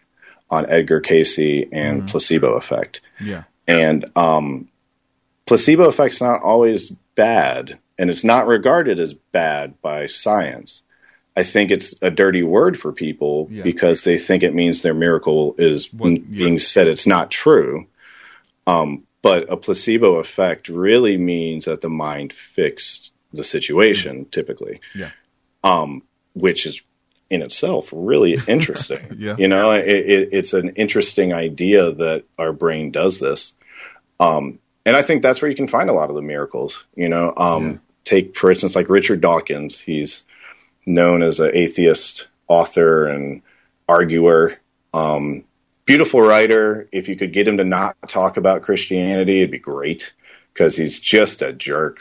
on Edgar Cayce and placebo effect, yeah. and um, placebo effect's not always bad, and it's not regarded as bad by science. I think it's a dirty word for people Yeah. because they think it means their miracle is What- n- being said it's not true. Um, but a placebo effect really means that the mind fixed the situation, typically, Yeah. um, which is in itself really interesting. Yeah. You know, it, it, it's an interesting idea that our brain does this. Um, and I think that's where you can find a lot of the miracles. You know, um, Yeah. take for instance like Richard Dawkins. He's known as an atheist author and arguer. Um, beautiful writer. If you could get him to not talk about Christianity, it'd be great because he's just a jerk.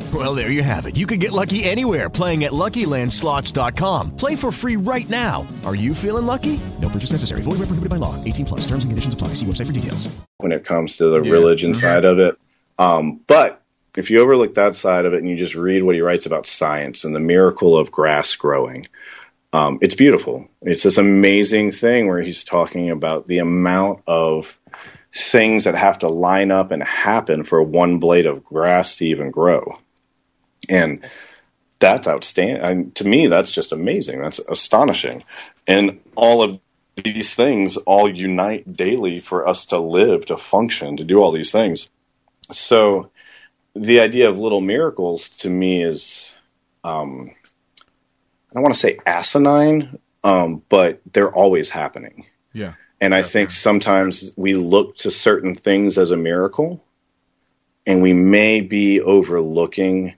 Well, there you have it. You can get lucky anywhere playing at LuckyLandSlots.com. Play for free right now. Are you feeling lucky? No purchase necessary. Void where prohibited by law. 18 plus. Terms and conditions apply. See website for details. when it comes to the Yeah. religion Mhm. side of it. Um, but if you overlook that side of it and you just read what he writes about science and the miracle of grass growing, um, it's beautiful. It's this amazing thing where he's talking about the amount of things that have to line up and happen for one blade of grass to even grow. And that's outstanding. And to me, that's just amazing. That's astonishing. And all of these things all unite daily for us to live, to function, to do all these things. So the idea of little miracles to me is, um, I don't want to say asinine, um, but they're always happening. Yeah. And I think sometimes we look to certain things as a miracle, and we may be overlooking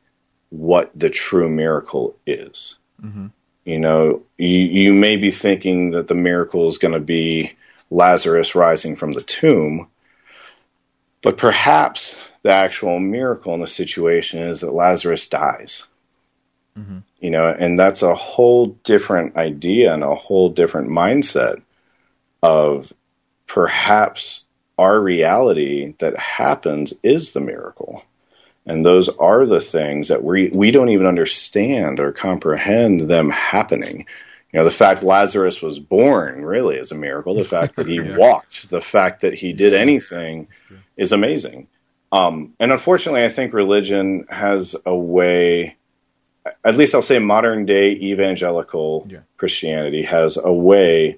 what the true miracle is. Mm-hmm. You know, you, you may be thinking that the miracle is going to be Lazarus rising from the tomb, but perhaps the actual miracle in the situation is that Lazarus dies. You know, and that's a whole different idea and a whole different mindset of perhaps our reality that happens is the miracle. And those are the things that we we don't even understand or comprehend them happening. You know, the fact Lazarus was born really is a miracle. The fact that he walked, the fact that he did anything is amazing. Um, and unfortunately, I think religion has a way, at least I'll say modern day evangelical Christianity has a way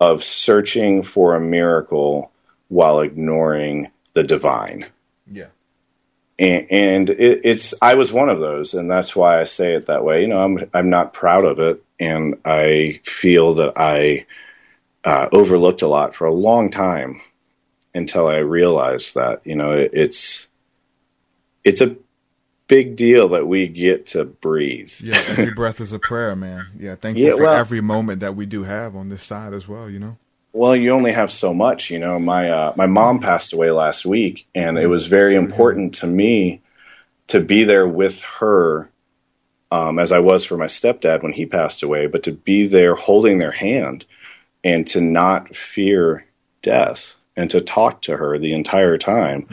of searching for a miracle while ignoring the divine Yeah. And, and it, it's I was one of those, and that's why I say it that way. You know, I'm I'm not proud of it, and I feel that I uh, overlooked a lot for a long time until I realized that you know it, it's it's a big deal that we get to breathe. Yeah, every breath is a prayer, man. Yeah, thank you Yeah, for well- every moment that we do have on this side as well, you know? Well, you only have so much, you know. My uh, my mom passed away last week, and it was very important to me to be there with her, um, as I was for my stepdad when he passed away. But to be there, holding their hand, and to not fear death, and to talk to her the entire time.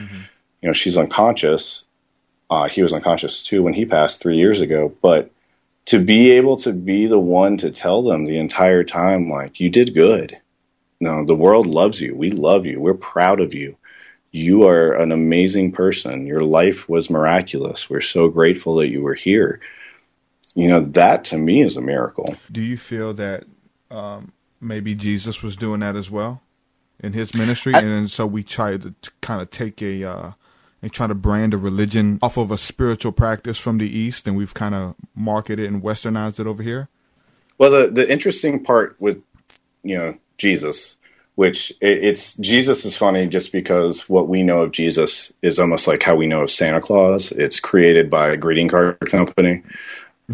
You know, she's unconscious. Uh, he was unconscious too when he passed three years ago, but to be able to be the one to tell them the entire time, like, you did good. No, the world loves you. We love you. We're proud of you. You are an amazing person. Your life was miraculous. We're so grateful that you were here. You know, that to me is a miracle. Do you feel that um, maybe Jesus was doing that as well in his ministry? and so we try to kind of take a, uh, and try to brand a religion off of a spiritual practice from the East, and we've kind of marketed and westernized it over here? Well, the the interesting part with you know Jesus, which it's Jesus is funny just because what we know of Jesus is almost like how we know of Santa Claus. It's created by a greeting card company.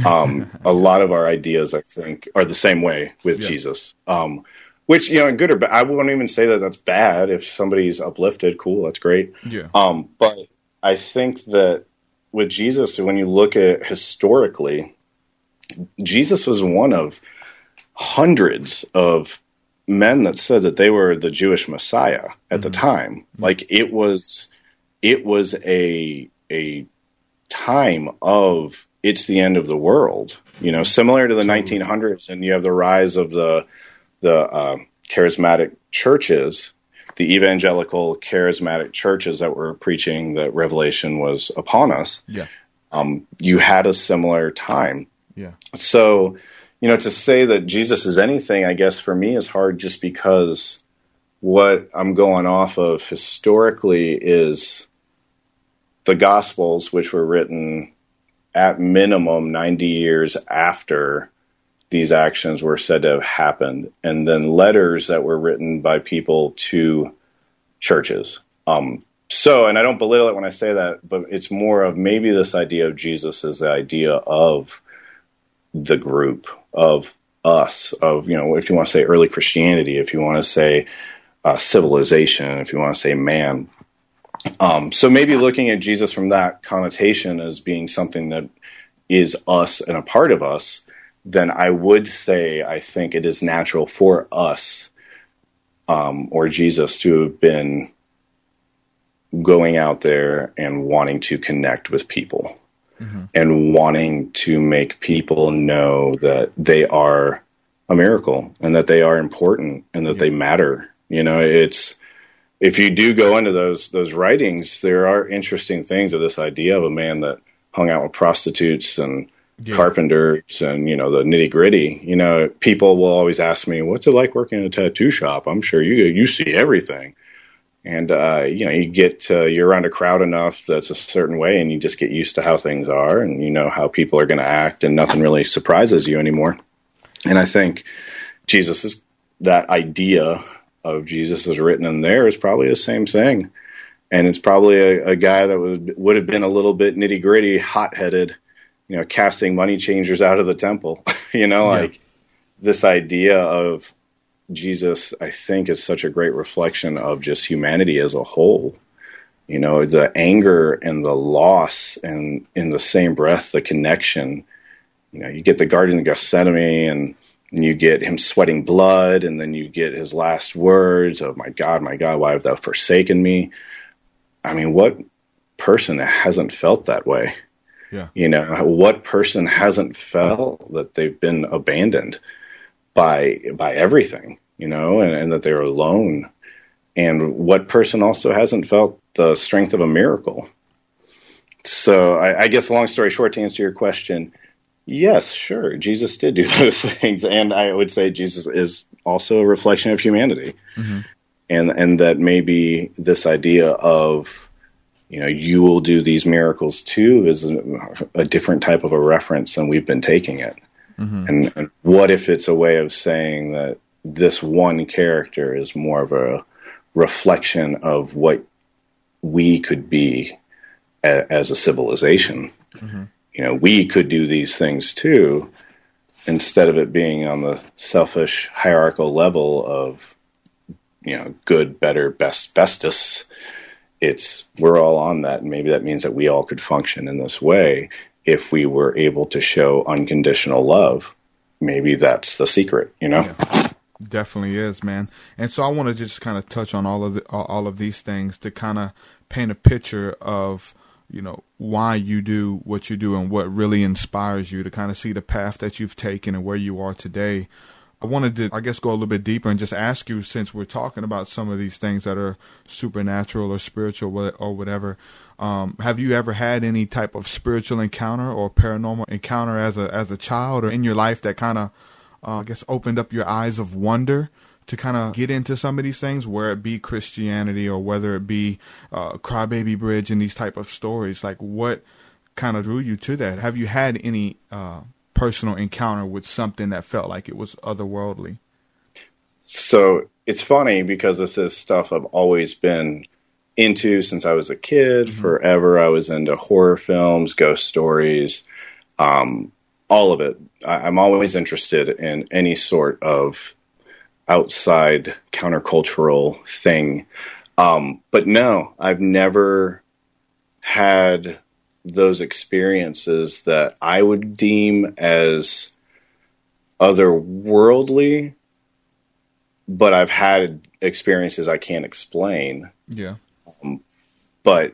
Um, a lot of our ideas, I think, are the same way with Yeah. Jesus. Um, which you know, good or bad, I wouldn't even say that that's bad. If somebody's uplifted, cool, that's great. Yeah. Um, but I think that with Jesus, when you look at historically, Jesus was one of hundreds of men that said that they were the Jewish Messiah at the time. Like it was, it was a a time of it's the end of the world. You know, similar to the 1900s, and you have the rise of the the uh, charismatic churches, the evangelical charismatic churches that were preaching that Revelation was upon us. Yeah. Um, you had a similar time. Yeah. So, you know, to say that Jesus is anything, I guess for me is hard just because what I'm going off of historically is the Gospels, which were written at minimum 90 years after these actions were said to have happened, and then letters that were written by people to churches. Um, so, and I don't belittle it when I say that, but it's more of maybe this idea of Jesus is the idea of the group, of us, of, you know, if you want to say early Christianity, if you want to say uh, civilization, if you want to say man. Um, so maybe looking at Jesus from that connotation as being something that is us and a part of us, then I would say I think it is natural for us um, or Jesus to have been going out there and wanting to connect with people mm-hmm. and wanting to make people know that they are a miracle and that they are important and that yeah. they matter. You know, it's if you do go into those those writings, there are interesting things of this idea of a man that hung out with prostitutes and yeah. carpenters and you know the nitty gritty. You know, people will always ask me, "What's it like working in a tattoo shop?" I'm sure you you see everything, and uh, you know you get uh, you're around a crowd enough that's a certain way, and you just get used to how things are, and you know how people are going to act, and nothing really surprises you anymore. And I think Jesus is that idea of Jesus is written in there is probably the same thing. And it's probably a, a guy that would would have been a little bit nitty gritty, hot headed, you know, casting money changers out of the temple. you know, yeah. like this idea of Jesus, I think, is such a great reflection of just humanity as a whole. You know, the anger and the loss, and in the same breath, the connection. You know, you get the Garden of Gethsemane, and, and you get him sweating blood, and then you get his last words of "My God, my God, why have thou forsaken me?" I mean, what person hasn't felt that way? Yeah. You know, what person hasn't felt that they've been abandoned by by everything, you know, and, and that they're alone. And what person also hasn't felt the strength of a miracle? So I, I guess long story short to answer your question, yes, sure, Jesus did do those things. And I would say Jesus is also a reflection of humanity. Mm-hmm. And and that maybe this idea of you know, you will do these miracles too is a, a different type of a reference than we've been taking it. Mm-hmm. And, and, what if it's a way of saying that this one character is more of a reflection of what we could be a, as a civilization? Mm-hmm. You know, we could do these things too, instead of it being on the selfish hierarchical level of, you know, good, better, best, bestest it's we're all on that and maybe that means that we all could function in this way if we were able to show unconditional love maybe that's the secret you know? Yeah, definitely is man. And so i want to just kind of touch on all of the, all of these things to kind of paint a picture of you know why you do what you do and what really inspires you to kind of see the path that you've taken and where you are today I wanted to, I guess, go a little bit deeper and just ask you, since we're talking about some of these things that are supernatural or spiritual or whatever, um, have you ever had any type of spiritual encounter or paranormal encounter as a as a child or in your life that kind of, uh, I guess, opened up your eyes of wonder to kind of get into some of these things, where it be Christianity or whether it be uh, Crybaby Bridge and these type of stories? Like, what kind of drew you to that? Have you had any? Uh, personal encounter with something that felt like it was otherworldly? So it's funny because this is stuff I've always been into since I was a kid. Mm-hmm. Forever, I was into horror films, ghost stories, um, all of it. I, am always interested in any sort of outside countercultural thing. Um, but no, I've never had those experiences that I would deem as otherworldly, but I've had experiences I can't explain. Yeah. Um, but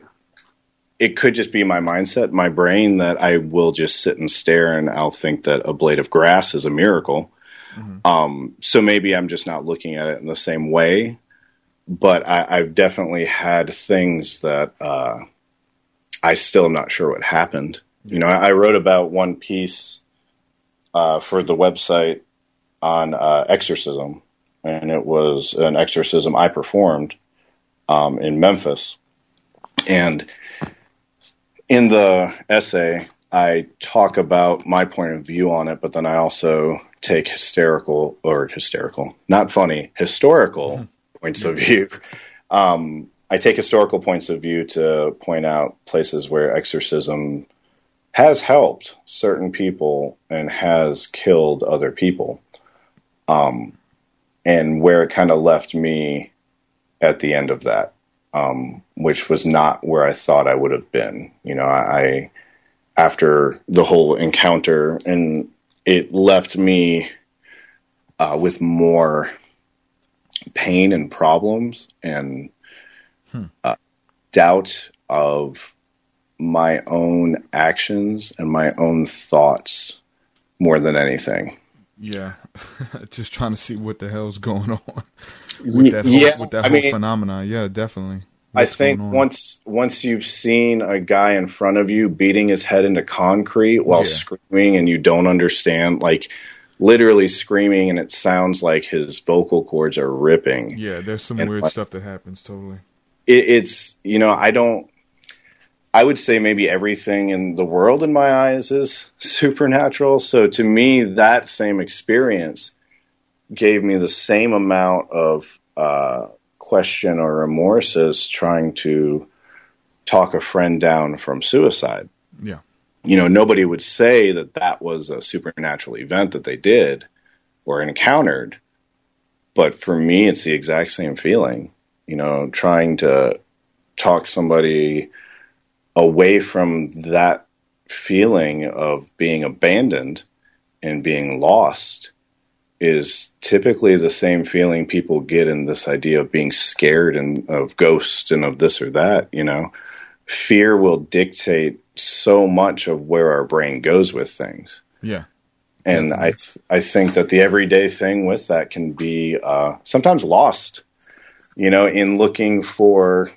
it could just be my mindset, my brain that I will just sit and stare and I'll think that a blade of grass is a miracle. Mm-hmm. Um, so maybe I'm just not looking at it in the same way. But I, have definitely had things that uh, I still am not sure what happened. You know, I, I wrote about one piece uh, for the website on uh, exorcism, and it was an exorcism I performed um, in Memphis. And in the essay, I talk about my point of view on it, but then I also take hysterical or hysterical, not funny, historical mm-hmm. points of view. Um, I take historical points of view to point out places where exorcism has helped certain people and has killed other people. Um, and where it kind of left me at the end of that, um, which was not where I thought I would have been. You know, I, after the whole encounter, and it left me uh, with more pain and problems and Hmm. uh, doubt of my own actions and my own thoughts more than anything. Yeah, just trying to see what the hell's going on with that whole, Yeah, with that I whole meing- phenomenon. Yeah, definitely. I think on? once once you've seen a guy in front of you beating his head into concrete while Yeah. screaming and you don't understand like literally screaming and it sounds like his vocal cords are ripping. Yeah, there's some And, weird like, stuff that happens. Totally. It, it's you know I don't. I would say maybe everything in the world in my eyes is supernatural. So to me, that same experience gave me the same amount of uh, question or remorse as trying to talk a friend down from suicide. Yeah. You know, nobody would say that that was a supernatural event that they did or encountered. But for me, it's the exact same feeling. You know, trying to talk somebody away from that feeling of being abandoned and being lost is typically the same feeling people get in this idea of being scared and of ghosts and of this or that, you know. Fear will dictate so much of where our brain goes with things. Yeah. And I th- I think that the everyday thing with that can be uh, sometimes lost, you know, in looking for,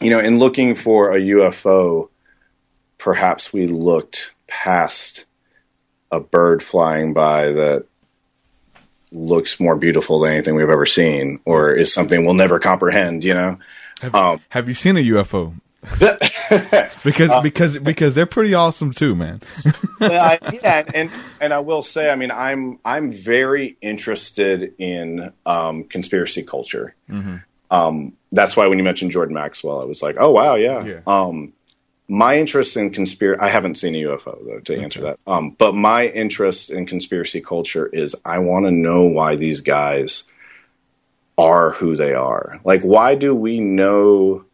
you know, in looking for a UFO. Perhaps we looked past a bird flying by that looks more beautiful than anything we've ever seen, or is something we'll never comprehend. You know, Have, Um, have you seen a UFO? because Uh, because because they're pretty awesome too, man. I, yeah, and and I will say, I mean, I'm I'm very interested in um, conspiracy culture. Mhm. Um, that's why when you mentioned Jordan Maxwell, I was like, oh wow, yeah. Yeah. Um, my interest in conspiracy, I haven't seen a UFO though to answer that. Um, but my interest in conspiracy culture is I want to know why these guys are who they are. Like, why do we know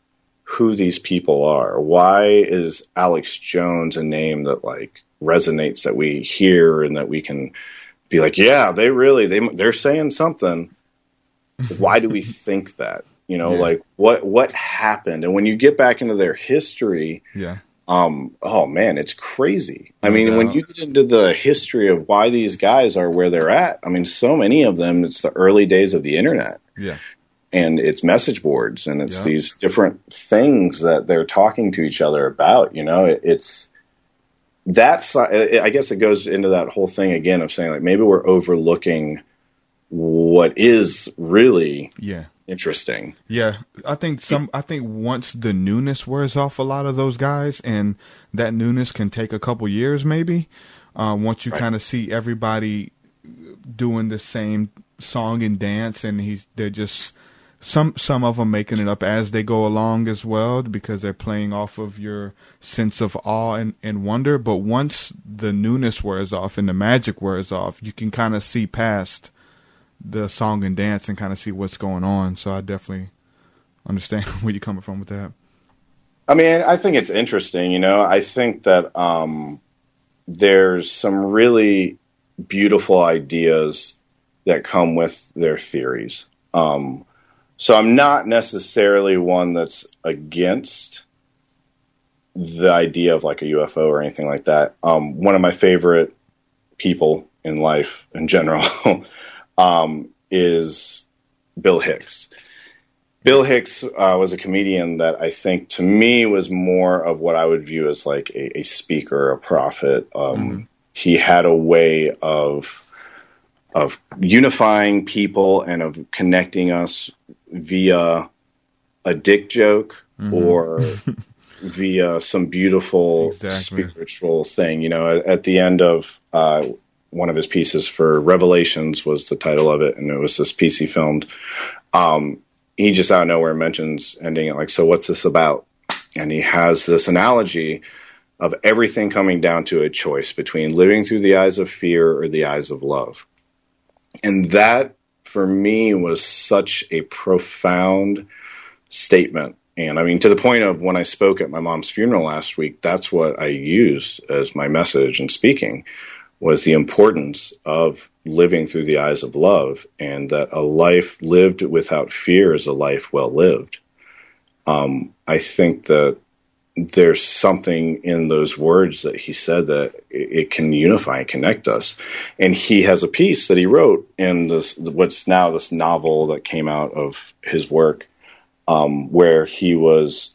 who these people are? Why is Alex Jones a name that like resonates that we hear and that we can be like, yeah, they really they they're saying something. Why do we think that? You know, Yeah. like what what happened? And when you get back into their history, Yeah. um, oh man, it's crazy. I mean, when you get into the history of why these guys are where they're at, I mean, so many of them, it's the early days of the internet Yeah. And it's message boards and it's Yeah. these different things that they're talking to each other about. You know, it, it's that's, I guess it goes into that whole thing again of saying like maybe we're overlooking what is really Yeah. interesting. Yeah, I think some. I think once the newness wears off a lot of those guys, and that newness can take a couple years, maybe. Uh, once you Right. kind of see everybody doing the same song and dance, and he's they're just some some of them making it up as they go along as well because they're playing off of your sense of awe and, and wonder. But once the newness wears off and the magic wears off, you can kind of see past the song and dance and kind of see what's going on. So I definitely understand where you're coming from with that. I mean, I think it's interesting. You know, I think that um, there's some really beautiful ideas that come with their theories. Um, so I'm not necessarily one that's against the idea of like a UFO or anything like that. Um, one of my favorite people in life in general um, is Bill Hicks. Bill Hicks uh, was a comedian that I think to me was more of what I would view as like a, a speaker, a prophet. Um, He had a way of of unifying people and of connecting us via a dick joke Mhm. or via some beautiful Exactly. spiritual thing. You know, at, at the end of uh, one of his pieces for Revelations was the title of it, and it was this piece he filmed. Um, he just out of nowhere mentions ending it like, so what's this about? And he has this analogy of everything coming down to a choice between living through the eyes of fear or the eyes of love. And that for me was such a profound statement. And I mean, to the point of when I spoke at my mom's funeral last week, that's what I used as my message in speaking was the importance of living through the eyes of love and that a life lived without fear is a life well lived. Um, I think that there's something in those words that he said that it can unify and connect us. And he has a piece that he wrote in this, what's now this novel that came out of his work, um, where he was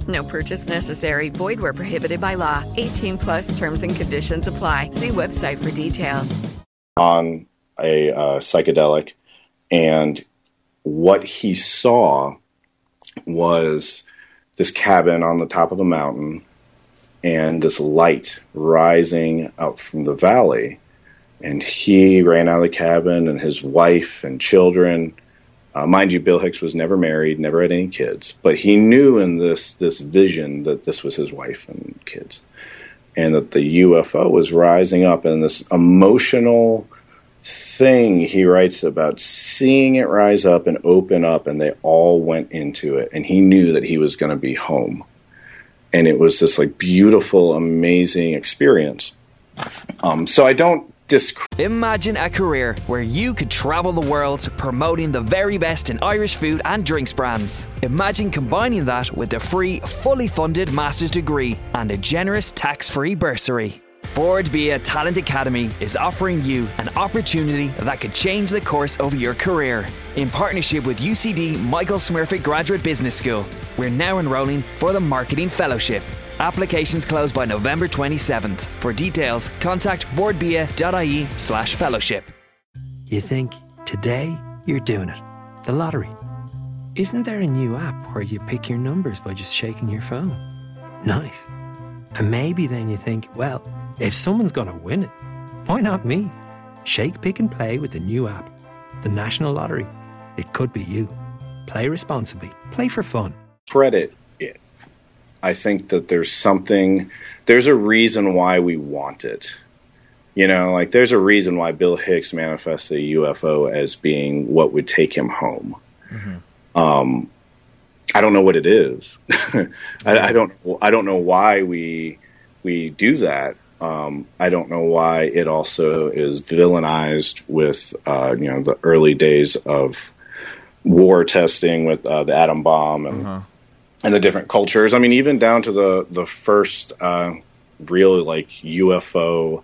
No purchase necessary. Void where prohibited by law. 18 plus terms and conditions apply. See website for details. on a uh, psychedelic, and what he saw was this cabin on the top of a mountain and this light rising up from the valley. And he ran out of the cabin, and his wife and children. Uh, mind you, Bill Hicks was never married, never had any kids, but he knew in this this vision that this was his wife and kids, and that the UFO was rising up, and this emotional thing he writes about seeing it rise up and open up, and they all went into it, and he knew that he was going to be home, and it was this like beautiful, amazing experience. Um, so I don't Imagine a career where you could travel the world promoting the very best in Irish food and drinks brands. Imagine combining that with a free, fully funded master's degree and a generous tax free bursary. Bord Bia Talent Academy is offering you an opportunity that could change the course of your career. In partnership with UCD Michael Smurfit Graduate Business School, we're now enrolling for the Marketing Fellowship. Applications close by November 27th. For details, contact bordbia.ie slash fellowship. You think, today you're doing it. The lottery. Isn't there a new app where you pick your numbers by just shaking your phone? Nice. And maybe then you think, well, if someone's going to win it, why not me? Shake, pick, and play with the new app, the National Lottery. It could be you. Play responsibly. Play for fun. credit it. I think that there's something, there's a reason why we want it. You know, like there's a reason why Bill Hicks manifests a UFO as being what would take him home. Um, I don't know what it is. I, I don't. I don't know why we we do that. Um, I don't know why it also is villainized with uh, you know the early days of war testing with uh, the atom bomb and and the different cultures. I mean, even down to the the first uh, real like UFO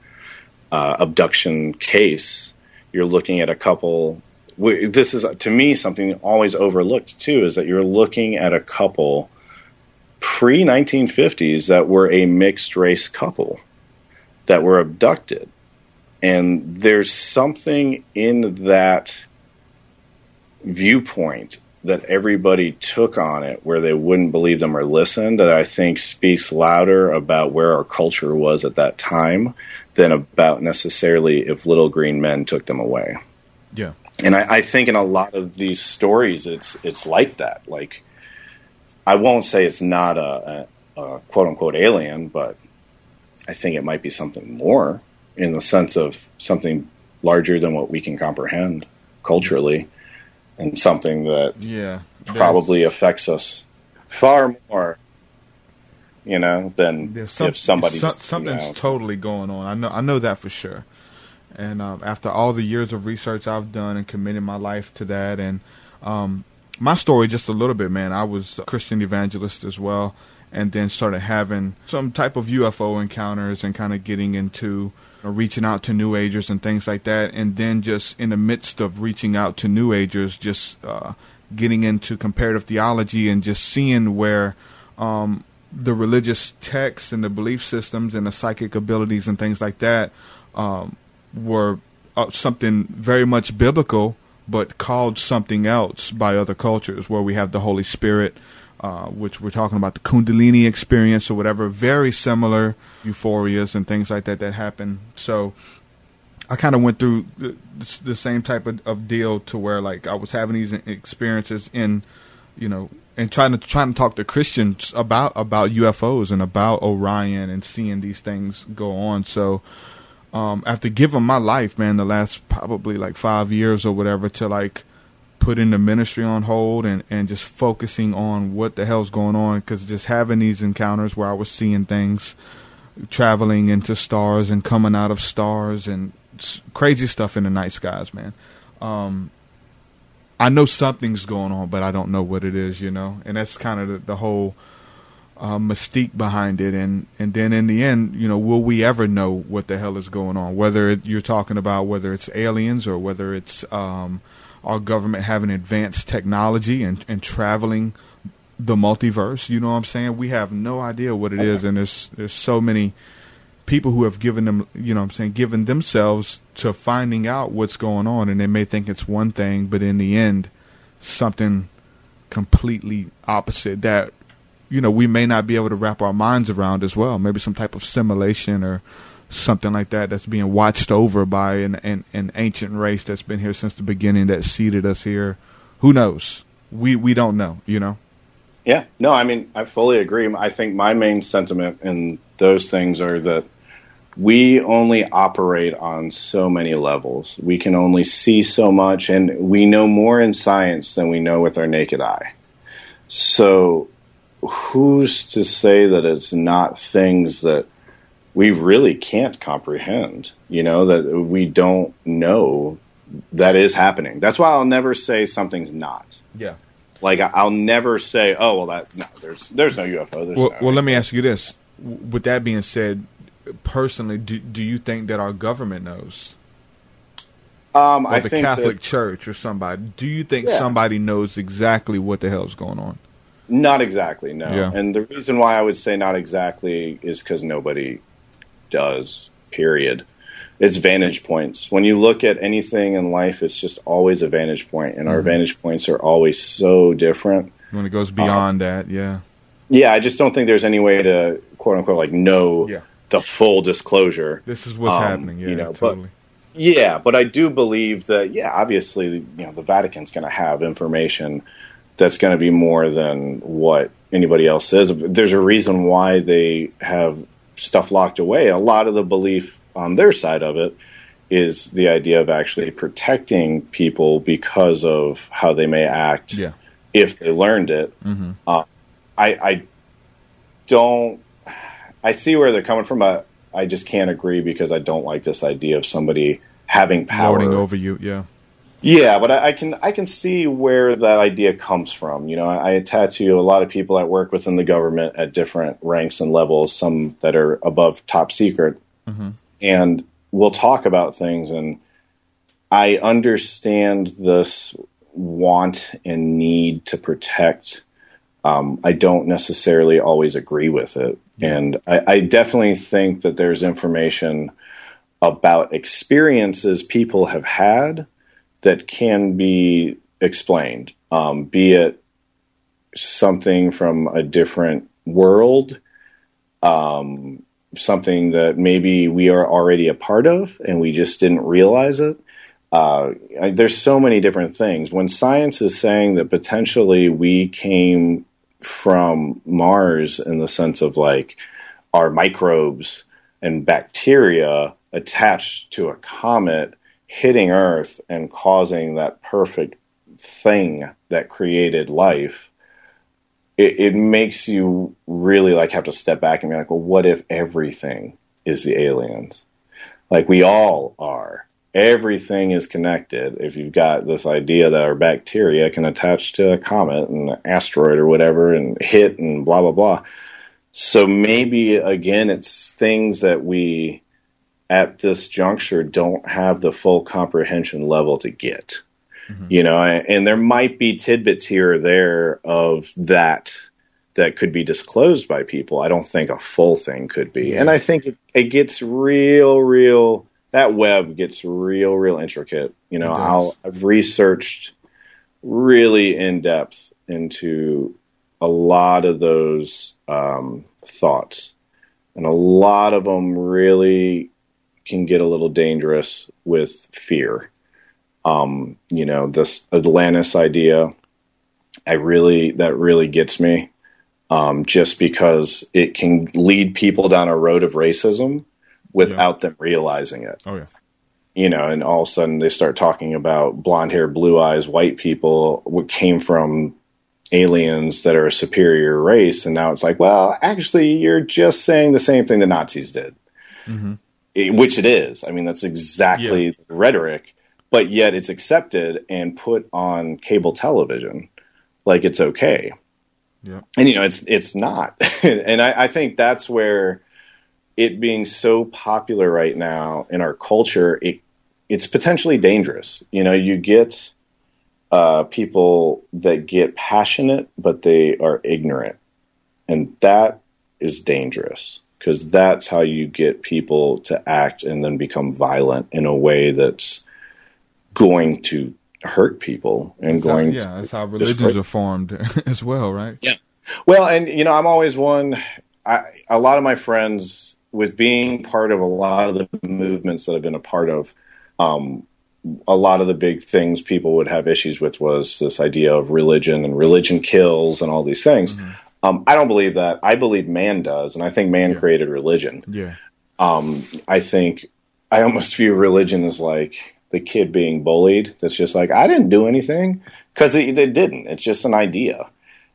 uh, abduction case. You're looking at a couple. This is to me something always overlooked too. Is that you're looking at a couple pre 1950s that were a mixed race couple that were abducted, and there's something in that viewpoint that everybody took on it where they wouldn't believe them or listen that I think speaks louder about where our culture was at that time than about necessarily if little green men took them away. Yeah. And I, I think in a lot of these stories it's it's like that. Like I won't say it's not a, a, a quote unquote alien, but I think it might be something more in the sense of something larger than what we can comprehend culturally and something that Yeah. probably affects us far more you know, than some, if somebody some- just, you something's know, totally going on. I know I know that for sure. And um, after all the years of research I've done and committed my life to that, and um, my story just a little bit, man. I was a Christian evangelist as well, and then started having some type of UFO encounters and kind of getting into reaching out to New Agers and things like that. And then just in the midst of reaching out to New Agers, just uh, getting into comparative theology and just seeing where um, the religious texts and the belief systems and the psychic abilities and things like that um, were uh, something very much biblical, but called something else by other cultures, where we have the Holy Spirit, uh, which we're talking about the Kundalini experience or whatever, very similar euphorias and things like that that happen. So I kind of went through the, the same type of, of deal to where like I was having these experiences in, you know, and trying to trying to talk to Christians about about UFOs and about Orion and seeing these things go on. So um, after giving my life, man, the last probably like five years or whatever to like putting the ministry on hold and, and just focusing on what the hell's going on because just having these encounters where I was seeing things traveling into stars and coming out of stars and crazy stuff in the night skies, man. Um, I know something's going on, but I don't know what it is, you know, and that's kind of the, the whole uh, mystique behind it. And and then in the end, you know, will we ever know what the hell is going on? Whether it, you're talking about whether it's aliens or whether it's um, our government having advanced technology and and traveling the multiverse. You know what I'm saying? We have no idea what it is, and there's there's so many people who have given them, you know what I'm saying, given themselves to finding out what's going on, and they may think it's one thing, but in the end, something completely opposite that, you know, we may not be able to wrap our minds around as well. Maybe some type of simulation or something like that that's being watched over by an, an, an ancient race that's been here since the beginning that seeded us here. Who knows? We we don't know, you know. Yeah, no, I mean, I fully agree. I think my main sentiment in those things are that we only operate on so many levels. We can only see so much, and we know more in science than we know with our naked eye. So, who's to say that it's not things that we really can't comprehend? You know, that we don't know that is happening. That's why I'll never say something's not. Yeah. Like I'll never say, "Oh, well, that no, there's there's no UFO." There's Well, no, well, let me ask you this: With that being said, personally, do do you think that our government knows? Um, or I the think Catholic that- Church or somebody? Do you think Yeah. somebody knows exactly what the hell's going on? Not exactly, no. Yeah. And the reason why I would say not exactly is because nobody does. Period. It's vantage points. When you look at anything in life, it's just always a vantage point, and our Mhm. vantage points are always so different. When it goes Uh, beyond that, yeah. Yeah, I just don't think there's any way to quote unquote like know Yeah. the full disclosure. This is what's Um, happening. Yeah, you know, but- totally. Yeah, but I do believe that yeah, obviously, you know, the Vatican's going to have information that's going to be more than what anybody else says. There's a reason why they have stuff locked away. A lot of the belief on their side of it is the idea of actually protecting people because of how they may act Yeah. if they learned it. Mhm. Uh, I, I don't. I see where they're coming from. But I just can't agree because I don't like this idea of somebody having power Lording over you, yeah. Yeah, but I, I can I can see where that idea comes from. You know, I, I tattoo a lot of people that work within the government at different ranks and levels. Some that are above top secret, Mhm. and we'll talk about things. And I understand this want and need to protect. Um, I don't necessarily always agree with it, and I, I definitely think that there's information about experiences people have had that can be explained, um, be it something from a different world, um, something that maybe we are already a part of and we just didn't realize it. Uh, there's so many different things. When science is saying that potentially we came from Mars in the sense of like our microbes and bacteria attached to a comet hitting Earth and causing that perfect thing that created life. it, it makes you really like have to step back and be like, well, what if everything is the aliens? Like we all are. Everything is connected. If you've got this idea that our bacteria can attach to a comet and an asteroid or whatever and hit and blah blah blah. So maybe again it's things that we at this juncture don't have the full comprehension level to get. Mm-hmm. You know, and there might be tidbits here or there of that that could be disclosed by people. I don't think a full thing could be. And I think it, it gets real, real that web gets real, real intricate. You know, I'll, I've researched really in depth into a lot of those um, thoughts, and a lot of them really can get a little dangerous with fear. Um, you know, this Atlantis idea, I really that really gets me, um, just because it can lead people down a road of racism without yeah. them realizing it. Oh yeah. You know, and all of a sudden they start talking about blonde hair, blue eyes, white people, what came from aliens that are a superior race, and now it's like, well, actually, you're just saying the same thing the Nazis did, mm-hmm. Which it is. I mean, that's exactly yeah. the rhetoric, but yet it's accepted and put on cable television like it's okay. Yeah. And you know, it's it's not, and I, I think that's where it being so popular right now in our culture, it it's potentially dangerous. You know, you get uh, people that get passionate, but they are ignorant, and that is dangerous because that's how you get people to act and then become violent in a way that's going to hurt people and that's going. How, yeah, that's how religions are formed as well, right? Yeah. Well, and you know, I'm always one. I, a lot of my friends with being part of a lot of the movements that I've been a part of, um, a lot of the big things people would have issues with was this idea of religion and religion kills and all these things. Mm-hmm. Um, I don't believe that. I believe man does, and I think man yeah. created religion. Yeah. Um, I think I almost view religion as like the kid being bullied. That's just like I didn't do anything because it, it didn't. It's just an idea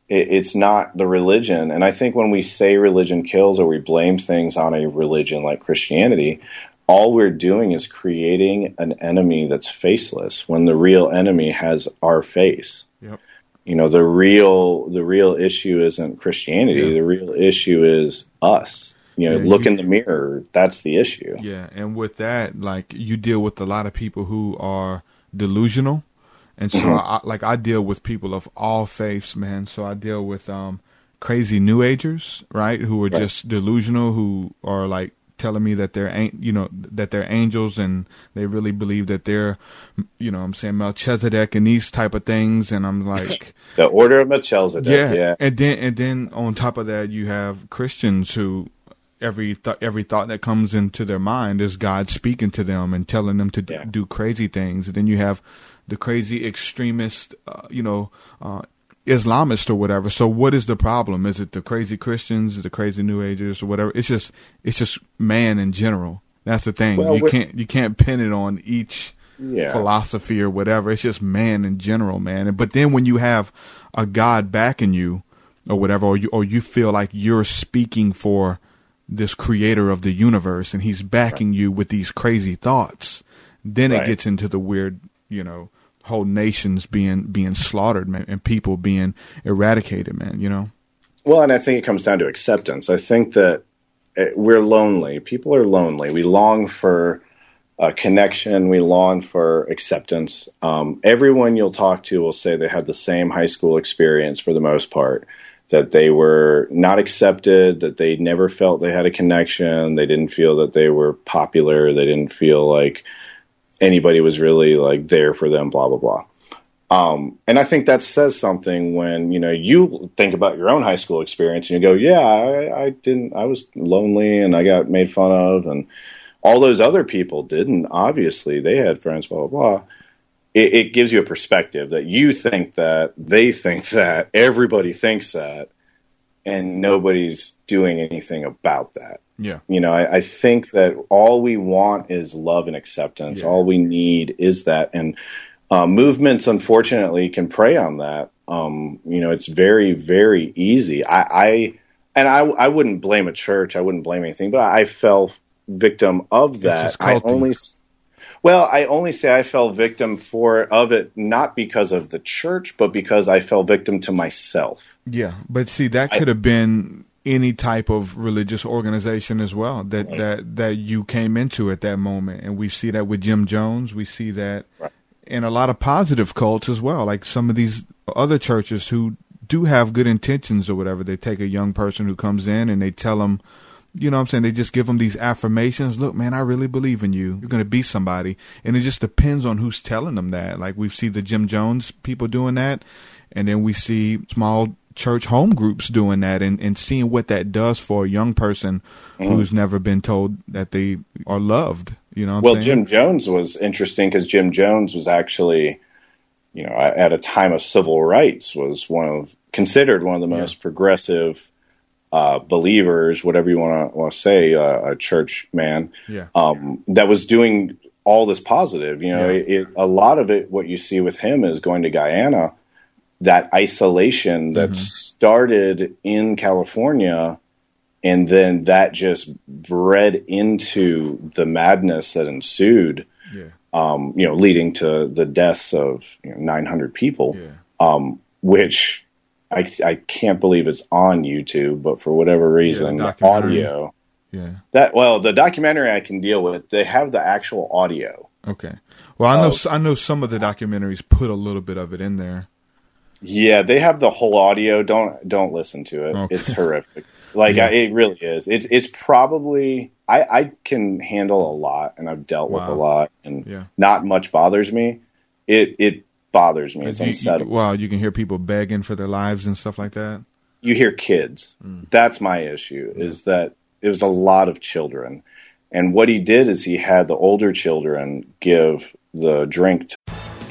it, it's not the religion. And I think when we say religion kills or we blame things on a religion like Christianity, all we're doing is creating an enemy that's faceless when the real enemy has our face. You know, the real the real issue isn't Christianity. Yeah. The real issue is us. You know, yeah, look you, in the mirror. That's the issue. Yeah, and with that, like you deal with a lot of people who are delusional and so, mm-hmm. I, like, I deal with people of all faiths, man. So I deal with um, crazy New Agers, right? Who are right. just delusional, who are like telling me that they're, you know, that they're angels, and they really believe that they're, you know, I'm saying Melchizedek and these type of things, and I'm like, the Order of Melchizedek, yeah. yeah. And then, and then on top of that, you have Christians who every th- every thought that comes into their mind is God speaking to them and telling them to yeah. do crazy things. And then you have the crazy extremist, uh, you know, uh, Islamist or whatever. So what is the problem? Is it the crazy Christians, the crazy New Agers, or whatever? It's just it's just man in general. That's the thing. Well, you can't you can't pin it on each yeah. philosophy or whatever. It's just man in general, man. But then when you have a God backing you or whatever, or you or you feel like you're speaking for this creator of the universe and he's backing right. you with these crazy thoughts, then right. it gets into the weird you know whole nations being being slaughtered man, and people being eradicated man you know? Well and i think it comes down to acceptance. I think that eh, we're lonely. People are lonely. We long for a connection. We long for acceptance. Um, everyone you'll talk to will say they had the same high school experience for the most part that they were not accepted that they never felt they had a connection they didn't feel that they were popular they didn't feel like anybody was really like there for them, blah, blah, blah. Um, and I think that says something when, you know, you think about your own high school experience and you go, yeah, I, I didn't, I was lonely and I got made fun of and all those other people didn't. Obviously they had friends, blah, blah, blah. It, it gives you a perspective that you think that, they think that, everybody thinks that, and nobody's doing anything about that. Yeah. You know, I, I, think that all we want is love and acceptance. Yeah. All we need is that. And uh, movements, unfortunately, can prey on that. Um, you know, it's very, very easy. I, I and I, I wouldn't blame a church. I wouldn't blame anything, but I fell victim of that. I only, well, I only say I fell victim for of it not because of the church, but because I fell victim to myself. Yeah, but see, that could have been any type of religious organization as well that Right. that that you came into at that moment, and we see that with Jim Jones. We see that in a lot of positive cults as well, like some of these other churches who do have good intentions or whatever. They take a young person who comes in and they tell them. You know what I'm saying? They just give them these affirmations. Look, man, I really believe in you. You're going to be somebody. And it just depends on who's telling them that. Like we see the Jim Jones people doing that. And then we see small church home groups doing that and, and seeing what that does for a young person Mhm. who's never been told that they are loved. You know what well, I'm saying? Jim Jones was interesting because Jim Jones was actually, you know, at a time of civil rights, was one of considered one of the most progressive uh, believers, whatever you want to want to say, uh, a church man. Yeah. um, that was doing all this positive. You know, Yeah. it, it, a lot of it, what you see with him is going to Guyana, that isolation that started in California, and then that just bred into the madness that ensued. Yeah. Um, you know, leading to the deaths of you know, 900 people, um, which I, I can't believe it's on YouTube, but for whatever reason, the audio. Yeah. That well, the documentary I can deal with. They have the actual audio. Okay. Well, I know. I know some of the documentaries put a little bit of it in there. Yeah, they have the whole audio. Don't don't listen to it. Okay. It's horrific. Like Yeah. I, it really is. It's it's probably I I can handle a lot, and I've dealt with a lot, and Yeah. not much bothers me. It it bothers me. It's You- you- unsettling. wow, you can hear people begging for their lives and stuff like that. you hear kids. Mm. That's my issue. Is that it was a lot of children, and what he did is he had the older children give the drink to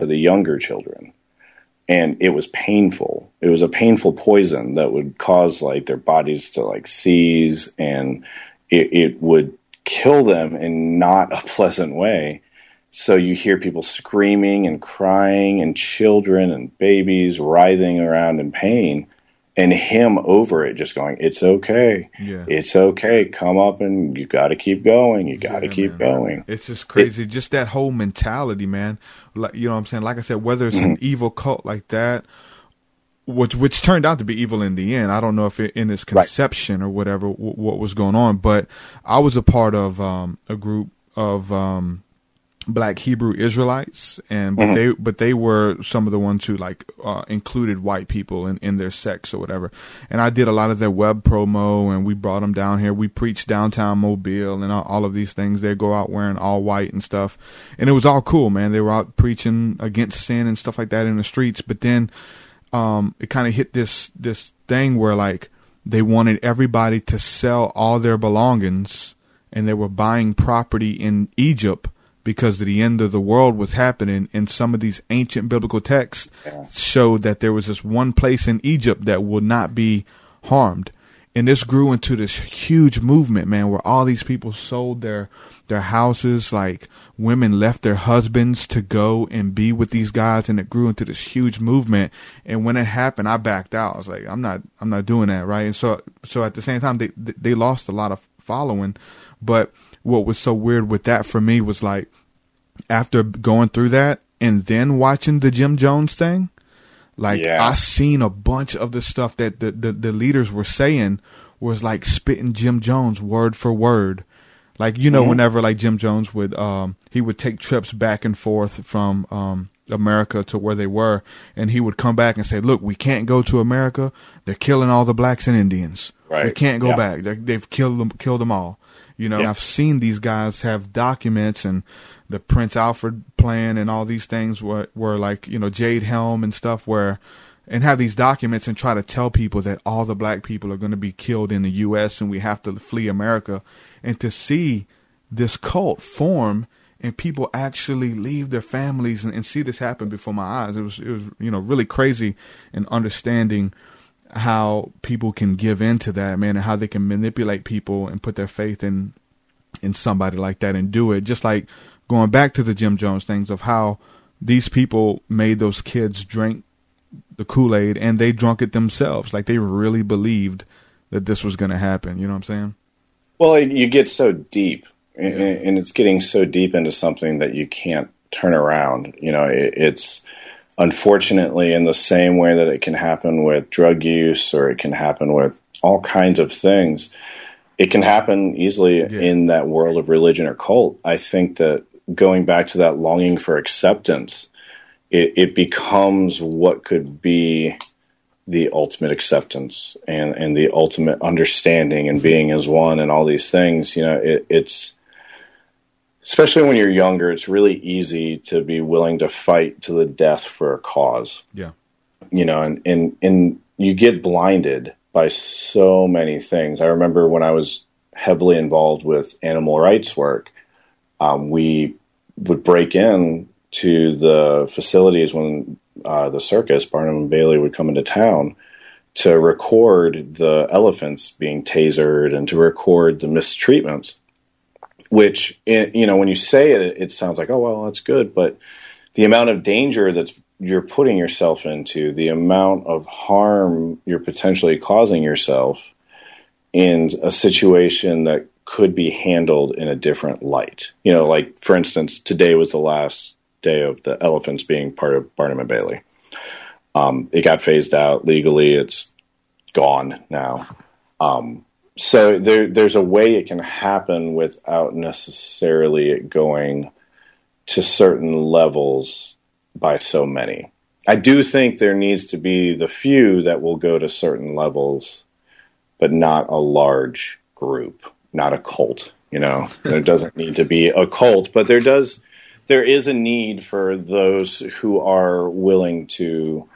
to the younger children. And it was painful. It was a painful poison that would cause like their bodies to like seize and it, it would kill them in not a pleasant way. So you hear people screaming and crying and children and babies writhing around in pain and him over it just going, It's okay. Yeah. It's okay. Come up and you gotta keep going. You gotta keep going. It's just crazy. just that whole mentality, man. Like you know what I'm saying? Like I said, whether it's an Mm-hmm. evil cult like that, which which turned out to be evil in the end. I don't know if it, in its conception or whatever w- what was going on, but I was a part of um, a group of um, black Hebrew Israelites, and but Mhm. they but they were some of the ones who like uh, included white people in, in their sects or whatever. And I did a lot of their web promo, and we brought them down here. We preached downtown Mobile and all, all of these things. They go out wearing all white and stuff, and it was all cool, man. They were out preaching against sin and stuff like that in the streets. But then um, it kind of hit this this thing where like they wanted everybody to sell all their belongings, and they were buying property in Egypt because the end of the world was happening and some of these ancient biblical texts showed that there was this one place in Egypt that will not be harmed. And this grew into this huge movement man where all these people sold their their houses like women left their husbands to go and be with these guys and it grew into this huge movement. And when it happened I backed out. I was like I'm not I'm not doing that right? And so so at the same time they they lost a lot of following. But what was so weird with that for me was like after going through that and then watching the Jim Jones thing, like Yeah. I seen a bunch of the stuff that the, the, the leaders were saying was like spitting Jim Jones word for word. Like you know, Mhm. whenever like Jim Jones would um he would take trips back and forth from um America to where they were, and he would come back and say, "Look, we can't go to America. They're killing all the blacks and Indians. Right. We can't go Yeah. back. They, they've killed them, killed them all." You know, Yeah. I've seen these guys have documents and the Prince Alfred plan and all these things were were like you know Jade Helm and stuff where and have these documents and try to tell people that all the black people are going to be killed in the U.S. and we have to flee America, and to see this cult form and people actually leave their families and, and see this happen before my eyes, it was it was you know really crazy and understanding how people can give in to that man and how they can manipulate people and put their faith in in somebody like that and do it just like going back to the Jim Jones things of how these people made those kids drink the Kool-Aid and they drunk it themselves like they really believed that this was going to happen you know what I'm saying Well, you get so deep, and, and it's getting so deep into something that you can't turn around. You know, it's unfortunately in the same way that it can happen with drug use or it can happen with all kinds of things. It can happen easily in that world of religion or cult. I think that going back to that longing for acceptance, it, it becomes what could be the ultimate acceptance and, and the ultimate understanding and being as one and all these things, you know, it, it's especially when you're younger, it's really easy to be willing to fight to the death for a cause, yeah you know, and, and, and you get blinded by so many things. I remember when I was heavily involved with animal rights work, um, we would break in to the facilities when uh, the circus, Barnum and Bailey, would come into town to record the elephants being tasered and to record the mistreatments. Which, you know, when you say it, it sounds like, oh, well, that's good. But the amount of danger that's you're putting yourself into, the amount of harm you're potentially causing yourself in a situation that could be handled in a different light. You know, like for instance, today was the last day of the elephants being part of Barnum and Bailey. Um, it got phased out legally. It's gone now. Um, so there, there's a way it can happen without necessarily it going to certain levels by so many. I do think there needs to be the few that will go to certain levels, but not a large group, not a cult. You know, there doesn't need to be a cult, but there does. There is a need for those who are willing to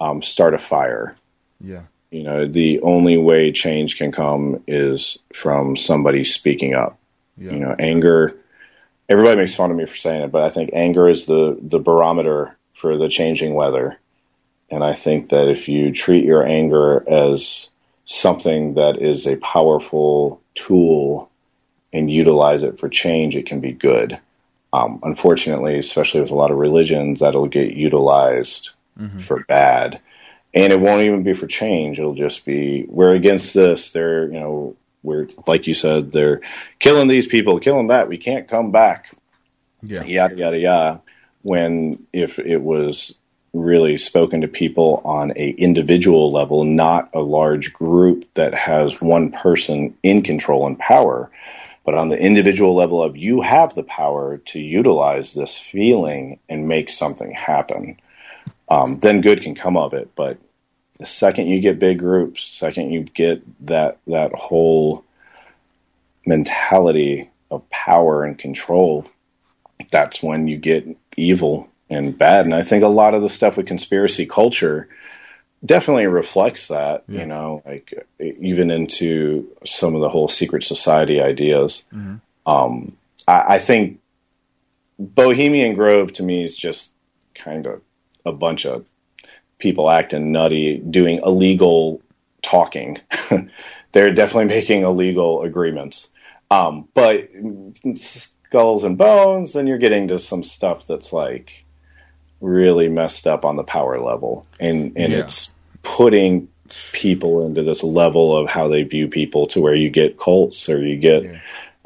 um, start a fire. yeah You know, the only way change can come is from somebody speaking up. Yeah. You know, anger. Everybody makes fun of me for saying it, but I think anger is the the barometer for the changing weather. And I think that if you treat your anger as something that is a powerful tool and utilize it for change, it can be good. Um, unfortunately, especially with a lot of religions, that'll get utilized for bad. And it won't even be for change. It'll just be, we're against this. They're, you know, we're, like you said, they're killing these people, killing that. We can't come back. Yeah. Yada, yada, yada. When if it was really spoken to people on a individual level, not a large group that has one person in control and power, but on the individual level of you have the power to utilize this feeling and make something happen, um, then good can come of it. But the second you get big groups, second you get that that whole mentality of power and control, that's when you get evil and bad. And I think a lot of the stuff with conspiracy culture definitely reflects that, you know, like even into some of the whole secret society ideas. Um, I, I think Bohemian Grove to me is just kind of a bunch of people acting nutty, doing illegal talking. They're definitely making illegal agreements. Um, but skulls and bones, then you're getting to some stuff that's like really messed up on the power level, and and Yeah. it's putting people into this level of how they view people to where you get cults or you get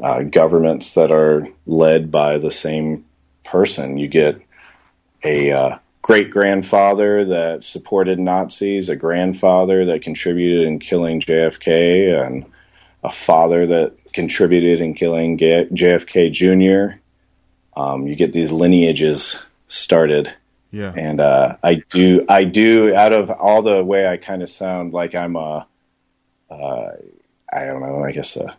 uh, governments that are led by the same person. You get a uh, great grandfather that supported Nazis, a grandfather that contributed in killing JFK, and a father that contributed in killing JFK Jr. Um, you get these lineages started, Yeah. And uh, I do, I do. Out of all the way I kind of sound like I'm a, uh, I don't know, I guess a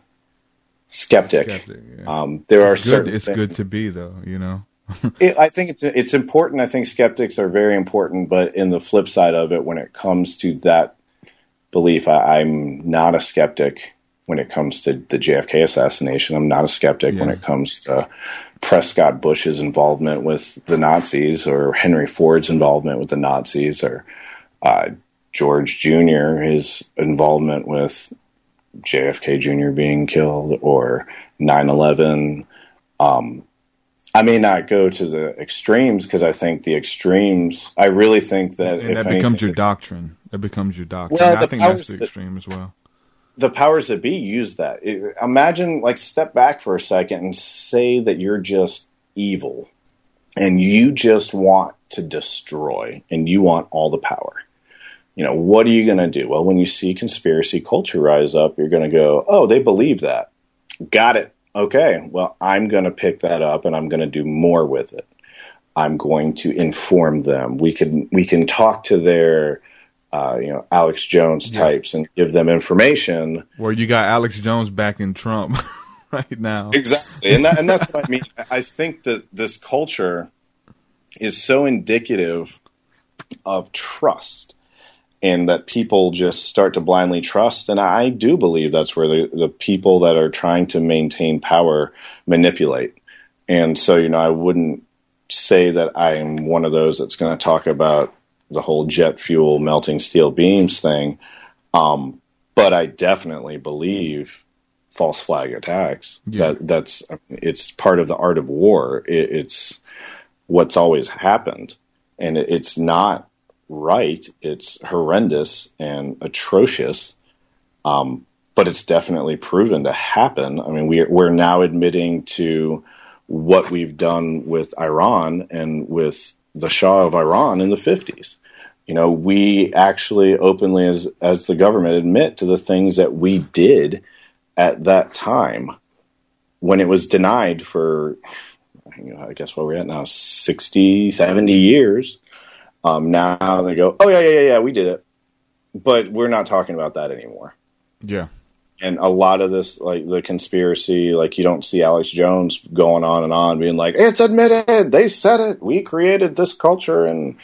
skeptic. Skeptic, yeah. um, there It's are good, certain. It's things- good to be though, you know. it, I think it's it's important. I think skeptics are very important, but in the flip side of it, when it comes to that belief, I, I'm not a skeptic. When it comes to the JFK assassination, I'm not a skeptic. When it comes to Prescott Bush's involvement with the Nazis, or Henry Ford's involvement with the Nazis, or uh, George Jr. his involvement with JFK Jr. being killed, or 9/11. Um, I may not go to the extremes because I think the extremes. I really think that and if that becomes anything, your doctrine. That becomes your doctrine. Well, I think that's the extreme as well. The powers that be use that. It- imagine, like, step back for a second and say that you're just evil and you just want to destroy and you want all the power. You know, what are you going to do? Well, when you see conspiracy culture rise up, you're going to go, oh, they believe that. Got it. Okay. Well, I'm going to pick that up and I'm going to do more with it. I'm going to inform them. We can we can talk to their uh, you know Alex Jones types and give them information. Where you got Alex Jones backing Trump right now. Exactly, and that, and that's what I mean. I think that this culture is so indicative of trust, and that people just start to blindly trust. And I do believe that's where the, the people that are trying to maintain power manipulate. And so, you know, I wouldn't say that I'm one of those that's going to talk about the whole jet fuel melting steel beams thing. Um, but I definitely believe false flag attacks. Yeah. That that's it's part of the art of war. It, it's what's always happened, and it, it's not right. It's horrendous and atrocious. Um, but it's definitely proven to happen. I mean, we, we're now admitting to what we've done with Iran and with the Shah of Iran in the 50s. You know, we actually openly, as, as the government, admit to the things that we did at that time when it was denied for, you know, I guess what we're at now, 60, 70 years. Um, now they go, oh, yeah, yeah, yeah, yeah, we did it. But we're not talking about that anymore Yeah. And a lot of this like the conspiracy like you don't see alex jones going on and on being like it's admitted. They said it. We created this culture in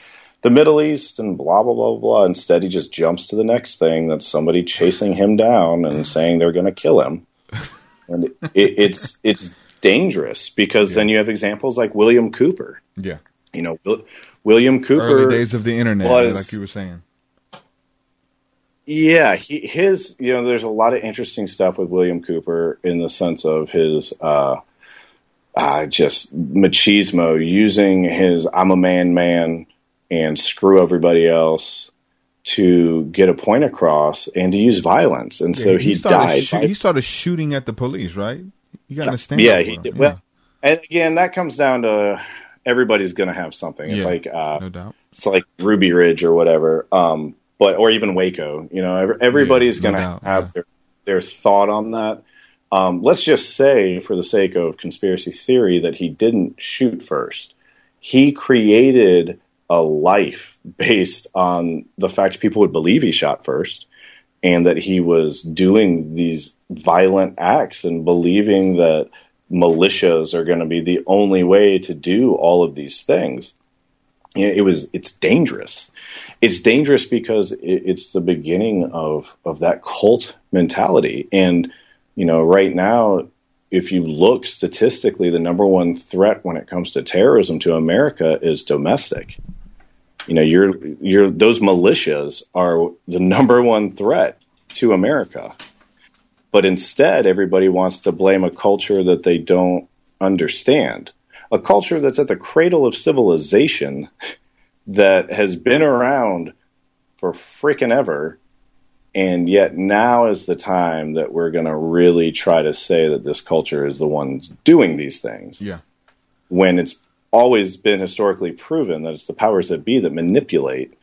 the middle east and blah blah blah blah. Instead he just jumps to the next thing that's somebody chasing him down and saying they're going to kill him. And it, it's it's dangerous because then you have examples like william cooper. Yeah. you know william cooper Early days of the internet, was- like you were saying. Yeah, he, his you know, there's a lot of interesting stuff with William Cooper in the sense of his uh, uh, just machismo, using his "I'm a man, man" and screw everybody else to get a point across and to use violence, and so Yeah, he, started died. shoo- by- he started shooting at the police, right? You got to understand. yeah, he did. him. Well, and again, that comes down to everybody's going to have something. It's Yeah, like uh, no doubt. it's like Ruby Ridge or whatever, um, but or even Waco. You know, every, everybody's no going to have their their thought on that. Um, let's just say, for the sake of conspiracy theory, that he didn't shoot first. He created a life based on the fact people would believe he shot first, and that he was doing these violent acts and believing that militias are going to be the only way to do all of these things. It was it's dangerous. It's dangerous because it, it's the beginning of of that cult mentality. And you know, right now, if you look statistically, the number one threat when it comes to terrorism to America is domestic. You know, you're you're those militias are the number one threat to America. But instead, everybody wants to blame a culture that they don't understand. A culture that's at the cradle of civilization that has been around for freaking ever. And yet now is the time that we're going to really try to say that this culture is the one doing these things Yeah. when it's always been historically proven that it's the powers that be that manipulate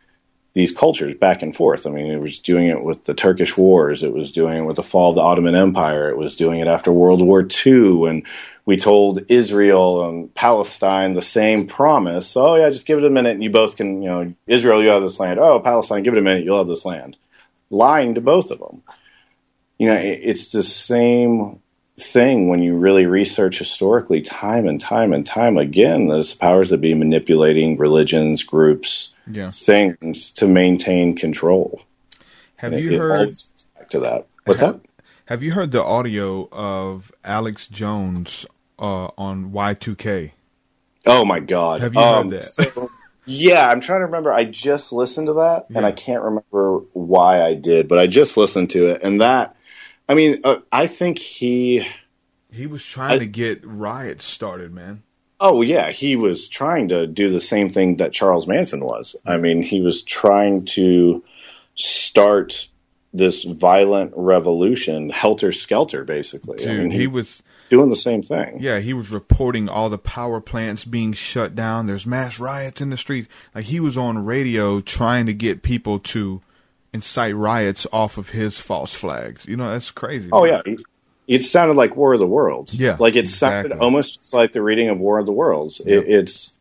these cultures back and forth. I mean, it was doing it with the Turkish wars, it was doing it with the fall of the Ottoman Empire, it was doing it after World War II, and we told Israel and Palestine the same promise. Oh yeah, just give it a minute, and you both can, you know, Israel, you have this land. Oh, Palestine, give it a minute, you'll have this land. Lying to both of them. You know, it's the same thing when you really research historically, time and time and time again. Those powers that be manipulating religions, groups, Yeah. things to maintain control. Have And you it heard- back to that? What's that? Have you heard the audio of Alex Jones uh, on Y2K? Oh my god! Have you Um, heard that? so- yeah, I'm trying to remember. I just listened to that, and I can't remember why I did, but I just listened to it, and that. I mean, uh, I think he. He was trying to get riots started, man. Oh yeah, he was trying to do the same thing that Charles Manson was. I mean, he was trying to start this violent revolution, helter skelter, basically. I Dude, mean, he was doing the same thing. Yeah, he was reporting all the power plants being shut down. There's mass riots in the streets. Like he was on radio trying to get people to incite riots off of his false flags. You know, that's crazy. Oh man. yeah, it, sounded like War of the Worlds. Yeah, like it sounded almost like the reading of War of the Worlds. Yep. It, it's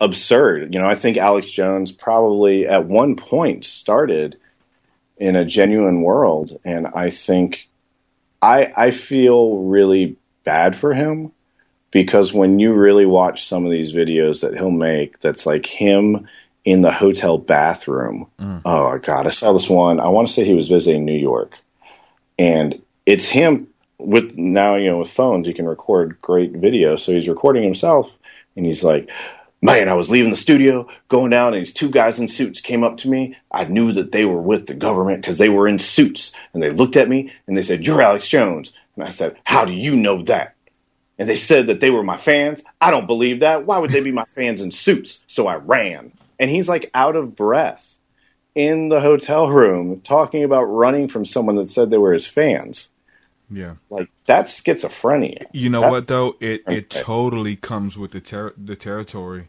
absurd. You know, I think Alex Jones probably at one point started in a genuine world, and I think I I feel really bad for him because when you really watch some of these videos that he'll make, that's like him in the hotel bathroom. Mm. Oh God, I saw this one. I want to say he was visiting New York, and it's him with now you know with phones you can record great video. So he's recording himself, and he's like. Man, I was leaving the studio, going down, and these two guys in suits came up to me. I knew that they were with the government because they were in suits. And they looked at me and they said, You're Alex Jones. And I said, How do you know that? And they said that they were my fans. I don't believe that. Why would they be my fans in suits? So I ran. And he's like out of breath in the hotel room talking about running from someone that said they were his fans. Yeah. Like that's schizophrenia. You know That- what though? It it totally comes with the ter- the territory.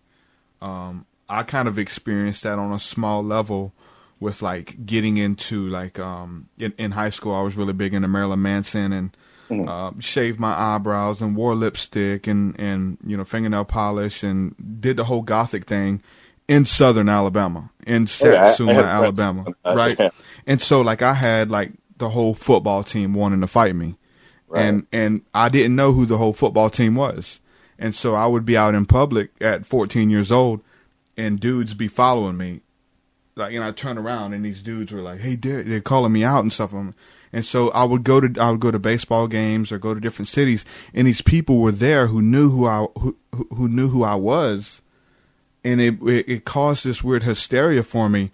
Um, I kind of experienced that on a small level with like getting into like um in, in high school. I was really big into Marilyn Manson and Mm-hmm. uh, shaved my eyebrows and wore lipstick and and you know fingernail polish and did the whole gothic thing in Southern Alabama in Oh, yeah, I- I Satsuma, friends Alabama, right? yeah. And so like I had like the whole football team wanting to fight me. And and I didn't know who the whole football team was. And so I would be out in public at 14 years old and dudes be following me. Like and I turn around and these dudes were like, "Hey, dude, they're calling me out and stuff. And so I would go to I would go to baseball games or go to different cities, and these people were there who knew who I who who- knew who I was, and it, it it caused this weird hysteria for me,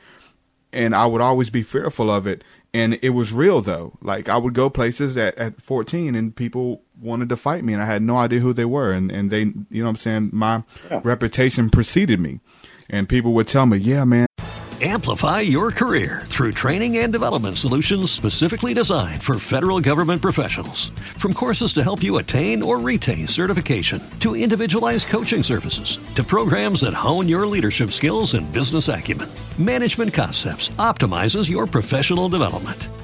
and I would always be fearful of it. And it was real though. Like I would go places at, at 14 and people wanted to fight me and I had no idea who they were. And, and they, you know what I'm saying? My reputation preceded me and people would tell me, yeah, man, Amplify your career through training and development solutions specifically designed for federal government professionals. From courses to help you attain or retain certification, to individualized coaching services, to programs that hone your leadership skills and business acumen, Management Concepts optimizes your professional development.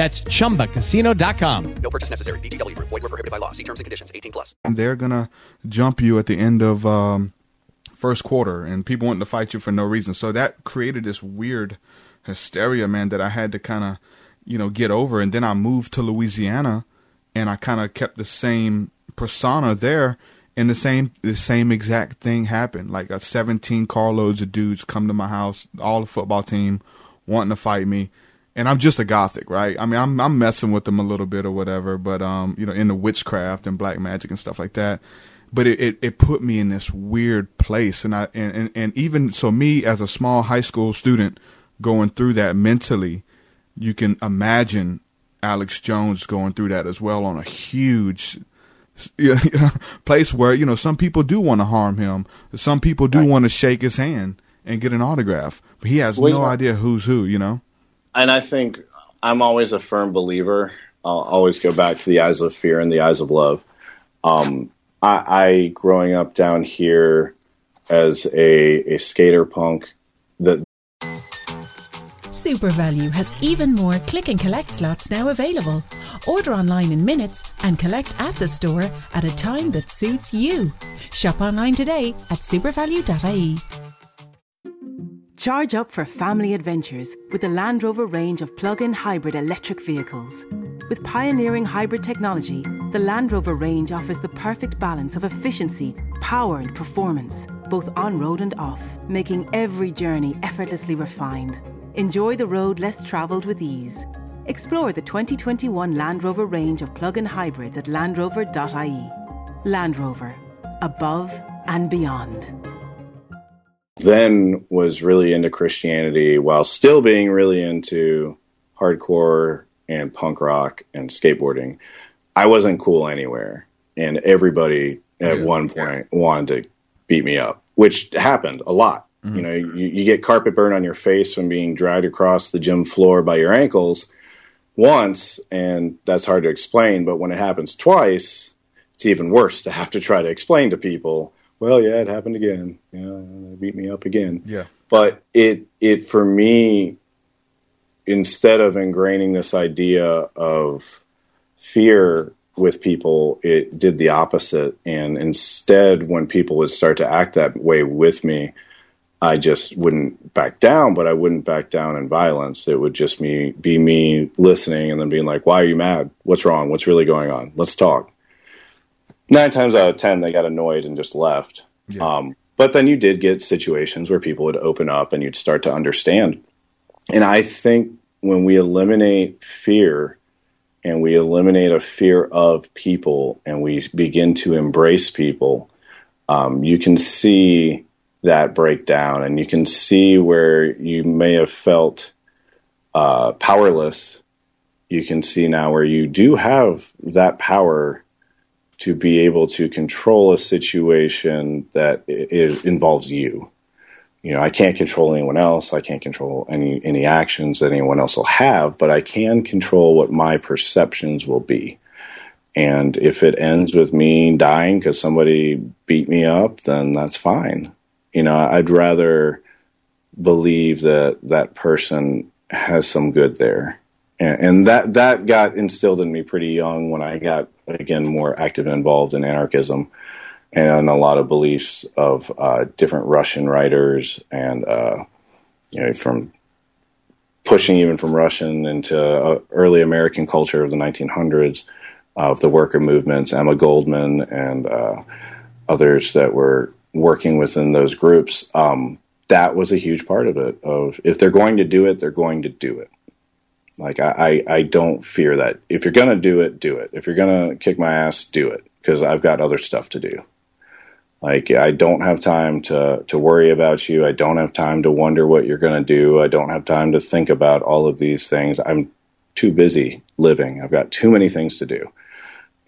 That's chumbacasino.com. No purchase necessary. VGW Group. Void were prohibited by law. See terms and conditions. 18 plus. and they're gonna jump you at the end of um, first quarter, and people wanting to fight you for no reason. So that created this weird hysteria, man, that I had to kind of, you know, get over. And then I moved to Louisiana, and I kind of kept the same persona there, and the same the same exact thing happened. Like a 17 carloads of dudes come to my house, all the football team wanting to fight me and I'm just a gothic, right? I mean, I'm I'm messing with them a little bit or whatever, but um, you know, into witchcraft and black magic and stuff like that. But it, it, it put me in this weird place, and I and, and and even so, me as a small high school student going through that mentally, you can imagine Alex Jones going through that as well on a huge place where you know some people do want to harm him, some people do want to shake his hand and get an autograph, but he has Well, no idea who's who. You know. And I think I'm always a firm believer. I'll always go back to the eyes of fear and the eyes of love. Um, I, I growing up down here as a, a skater punk, the SuperValu has even more click and collect slots now available. Order online in minutes and collect at the store at a time that suits you. Shop online today at supervalu.ie. Charge up for family adventures with the Land Rover range of plug in hybrid electric vehicles. With pioneering hybrid technology, the Land Rover range offers the perfect balance of efficiency, power, and performance, both on road and off, making every journey effortlessly refined. Enjoy the road less travelled with ease. Explore the 2021 Land Rover range of plug in hybrids at landrover.ie. Land Rover, above and beyond. Then was really into Christianity while still being really into hardcore and punk rock and skateboarding. I wasn't cool anywhere, and everybody at Yeah. one point wanted to beat me up, which happened a lot. Mm-hmm. You know, you, you get carpet burn on your face from being dragged across the gym floor by your ankles once, and that's hard to explain. But when it happens twice, it's even worse to have to try to explain to people. Well, yeah, it happened again. Yeah, they beat me up again. Yeah. But it it for me, instead of ingraining this idea of fear with people, it did the opposite. And instead, when people would start to act that way with me, I just wouldn't back down, but I wouldn't back down in violence. It would just me be me listening and then being like, "Why are you mad? What's wrong? What's really going on? Let's talk." Nine times out of ten, they got annoyed and just left. Um, but then you did get situations where people would open up and you'd start to understand. And I think when we eliminate fear and we eliminate a fear of people and we begin to embrace people, um, you can see that breakdown and you can see where you may have felt uh, powerless. You can see now where you do have that power to be able to control a situation that involves you. You know, I can't control anyone else. I can't control any any actions that anyone else will have, but I can control what my perceptions will be. And if it ends with me dying because somebody beat me up, then that's fine. You know, I'd rather believe that that person has some good there. And, and that, that got instilled in me pretty young when I got, again, more active and involved in anarchism and a lot of beliefs of uh, different Russian writers and, uh, you know, from pushing even from Russian into uh, early American culture of the 1900s, of the worker movements, Emma Goldman and uh, others that were working within those groups. Um, that was a huge part of it. Of if they're going to do it, they're going to do it. Like I, I, don't fear that. If you're gonna do it, do it. If you're gonna kick my ass, do it because I've got other stuff to do. Like I don't have time to to worry about you. I don't have time to wonder what you're going to do. I don't have time to think about all of these things. I'm too busy living. I've got too many things to do.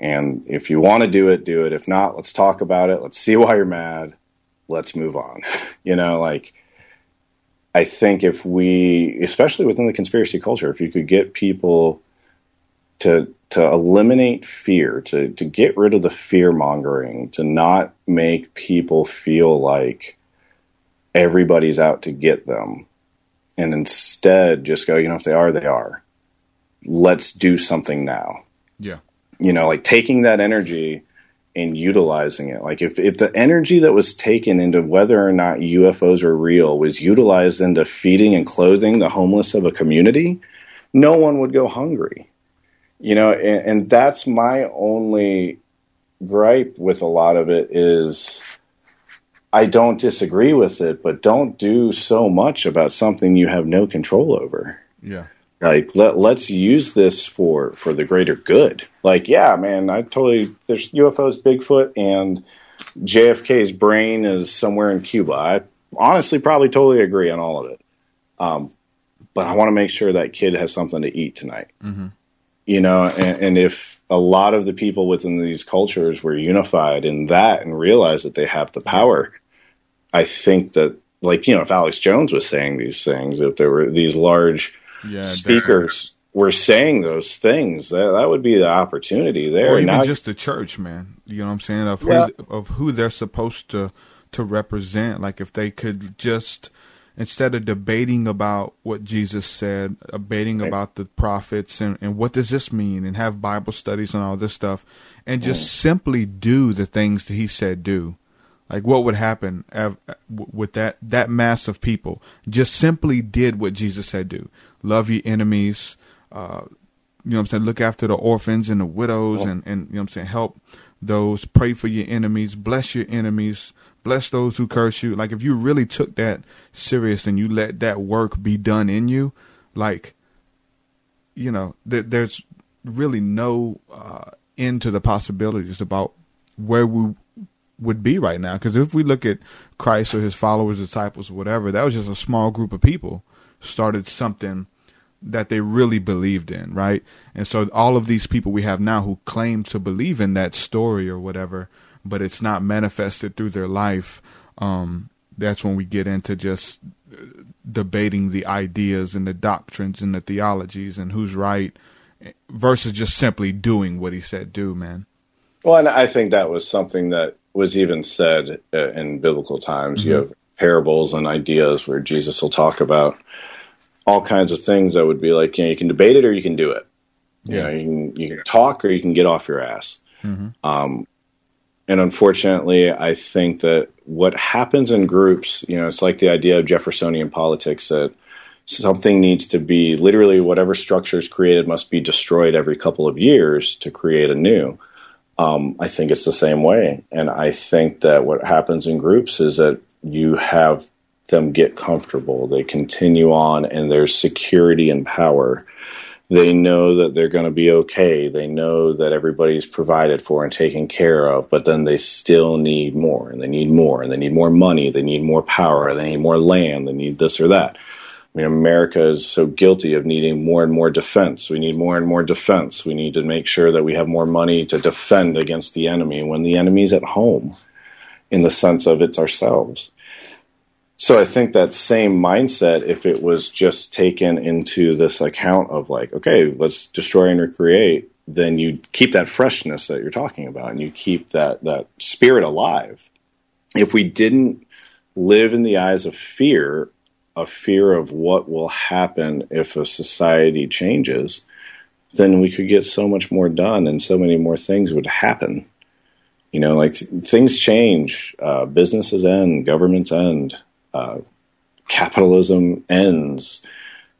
And if you want to do it, do it. If not, let's talk about it. Let's see why you're mad. Let's move on. you know, like I think if we, especially within the conspiracy culture, if you could get people to to eliminate fear, to to get rid of the fear mongering, to not make people feel like everybody's out to get them, and instead just go, you know, if they are, they are. Let's do something now. Yeah. You know, like taking that energy and utilizing it. Like if, if the energy that was taken into whether or not UFOs are real was utilized into feeding and clothing the homeless of a community, no one would go hungry. You know, and, and that's my only gripe with a lot of it is I don't disagree with it, but don't do so much about something you have no control over Yeah. Like let, let's use this for for the greater good like yeah man i totally there's ufos bigfoot and jfk's brain is somewhere in cuba i honestly probably totally agree on all of it um, but I want to make sure that kid has something to eat tonight. Mm-hmm. You know, and, and if a lot of the people within these cultures were unified in that and realized that they have the power, I think that, like, you know, if Alex Jones was saying these things, if there were these large Yeah, speakers were saying those things, that, that would be the opportunity there. or even Now- just the church, man. You know what I'm saying? Of Yeah. who of who they're supposed to to represent. Like if they could just instead of debating about what Jesus said, debating about the prophets and, and what does this mean, and have Bible studies and all this stuff, and mm. just simply do the things that He said do. Like what would happen with that that mass of people? Just simply did what Jesus said do. Love your enemies. Uh, you know what I'm saying? Look after the orphans and the widows and, and you know what I'm saying? Help those, pray for your enemies, bless your enemies, bless those who curse you. Like if you really took that serious and you let that work be done in you, like, you know, th- there's really no uh, end to the possibilities about where we would be right now. Because if we look at Christ or his followers, disciples, whatever, that was just a small group of people started something that they really believed in, right? And so all of these people we have now who claim to believe in that story or whatever, but it's not manifested through their life. Um, that's when we get into just uh, debating the ideas and the doctrines and the theologies and who's right versus just simply doing what he said do, man. Well, and I think that was something that was even said uh, in biblical times. You Mhm. have parables and ideas where Jesus will talk about all kinds of things that would be like, you know, you can debate it or you can do it. You Yeah. know, you can you can talk or you can get off your ass. Mm-hmm. Um, and unfortunately, I think that what happens in groups, you know, it's like the idea of Jeffersonian politics that something needs to be literally whatever structure is created must be destroyed every couple of years to create a new. Um, I think it's the same way. And I think that what happens in groups is that you have them get comfortable, they continue on, and there's security and power they know that they're going to be okay. They know that everybody's provided for and taken care of, but then they still need more and they need more and they need more money. They need more power. They need more land. They need this or that. I mean, America is so guilty of needing more and more defense. We need more and more defense. We need to make sure that we have more money to defend against the enemy when the enemy's at home in the sense of it's ourselves. So I think that same mindset, if it was just taken into this account of like, okay, let's destroy and recreate, then you keep that freshness that you're talking about, and you keep that that spirit alive. If we didn't live in the eyes of fear, a fear of what will happen if a society changes, then we could get so much more done, and so many more things would happen. You know, like th- things change, uh, businesses end, governments end uh, capitalism ends.